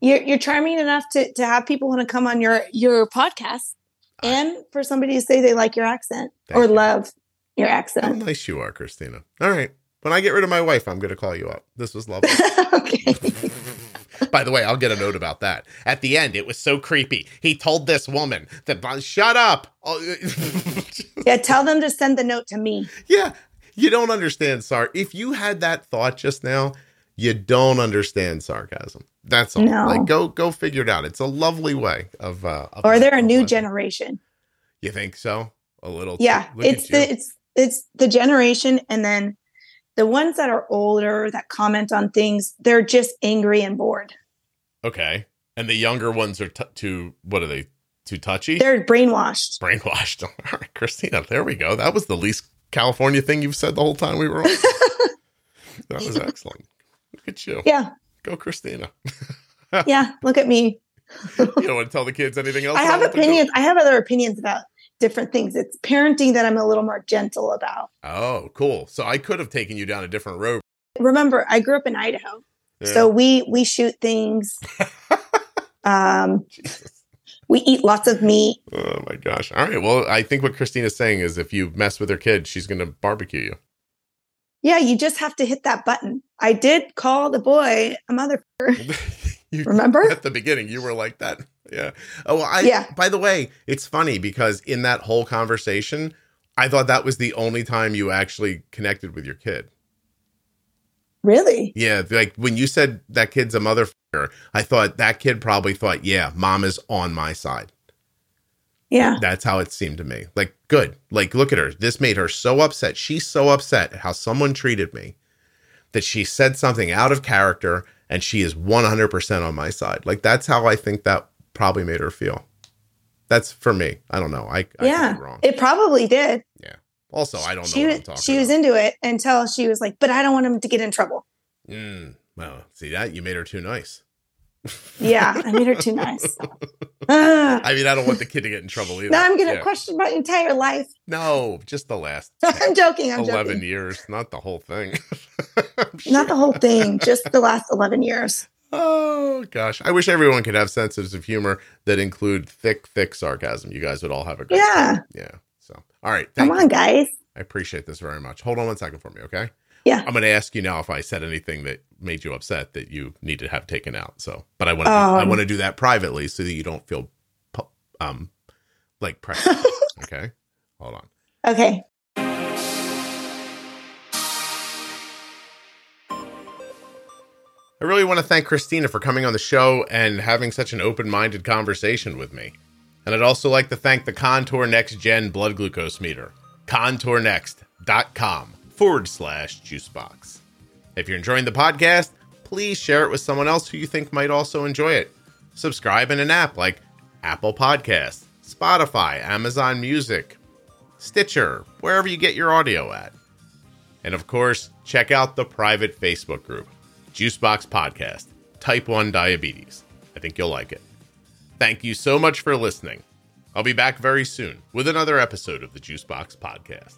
you're you're charming enough to to have people want to come on your your podcast. and for somebody to say they like your accent Thank or you. love your How accent. nice you are, Christina. All right. When I get rid of my wife, I'm going to call you up. This was lovely. okay. By the way, I'll get a note about that. At the end, it was so creepy. He told this woman that, shut up. Oh, Yeah, tell them to send the note to me. yeah, you don't understand sar. If you had that thought just now, you don't understand sarcasm. That's all. No. Like go go figure it out. It's a lovely way of. Uh, of Or they're a new generation. You think so? A little. Yeah, it's the it's it's the generation, and then the ones that are older that comment on things, they're just angry and bored. okay. And the younger ones are t- too. What are they? Too touchy. They're brainwashed. brainwashed. All right, Christina. There we go. That was the least California thing you've said the whole time we were on. that was excellent. Look at you. Yeah, Go, Christina. yeah. Look at me. You don't want to tell the kids anything else. I have about what they're doing? opinions. I have other opinions about different things. It's parenting that I'm a little more gentle about. Oh, cool. So I could have taken you down a different road. Remember, I grew up in Idaho, Yeah. so we we shoot things. um, Jesus. we eat lots of meat. Oh my gosh. All right. Well, I think what Christina's saying is if you mess with her kid, she's going to barbecue you. Yeah, you just have to hit that button. I did call the boy a mother. you, Remember? at the beginning, you were like that. Yeah. Oh, I, Yeah. by the way, it's funny because in that whole conversation, I thought that was the only time you actually connected with your kid. Really? Yeah. Like when you said that kid's a motherfucker, I thought that kid probably thought, yeah, mom is on my side. Yeah. That's how it seemed to me. Like, good. Like, look at her. This made her so upset. She's so upset at how someone treated me that she said something out of character and she is 100% on my side. Like, that's how I think that probably made her feel. That's for me. I don't know. I, I could yeah. be wrong. It probably did. Yeah. Also, I don't know She what was I'm talking she was into it until she was like, "But I don't want him to get in trouble." Mm, well, see that? You made her too nice. Yeah, I made her too nice. I mean, I don't want the kid to get in trouble either. now I'm going to Yeah. question my entire life. No, just the last I'm joking. I'm 11 joking. years, not the whole thing. Not the whole thing, just the last 11 years. Oh gosh, I wish everyone could have senses of humor that include thick, thick sarcasm. You guys would all have a great Yeah. time. yeah. So, all right, Come on, you. guys. I appreciate this very much. Hold on one second for me, okay? Yeah. I'm going to ask you now if I said anything that made you upset that you need to have taken out. So, but I want to, I Um. want to do that privately so that you don't feel, um, like pressure. okay, hold on. Okay. I really want to thank Christina for coming on the show and having such an open minded conversation with me. And I'd also like to thank the Contour Next Gen blood glucose meter, contournext.com forward slash juicebox. If you're enjoying the podcast, please share it with someone else who you think might also enjoy it. Subscribe in an app like Apple Podcasts, Spotify, Amazon Music, Stitcher, wherever you get your audio at. And of course, check out the private Facebook group, Juicebox Podcast, Type 1 Diabetes. I think you'll like it. Thank you so much for listening. I'll be back very soon with another episode of the Juicebox Podcast.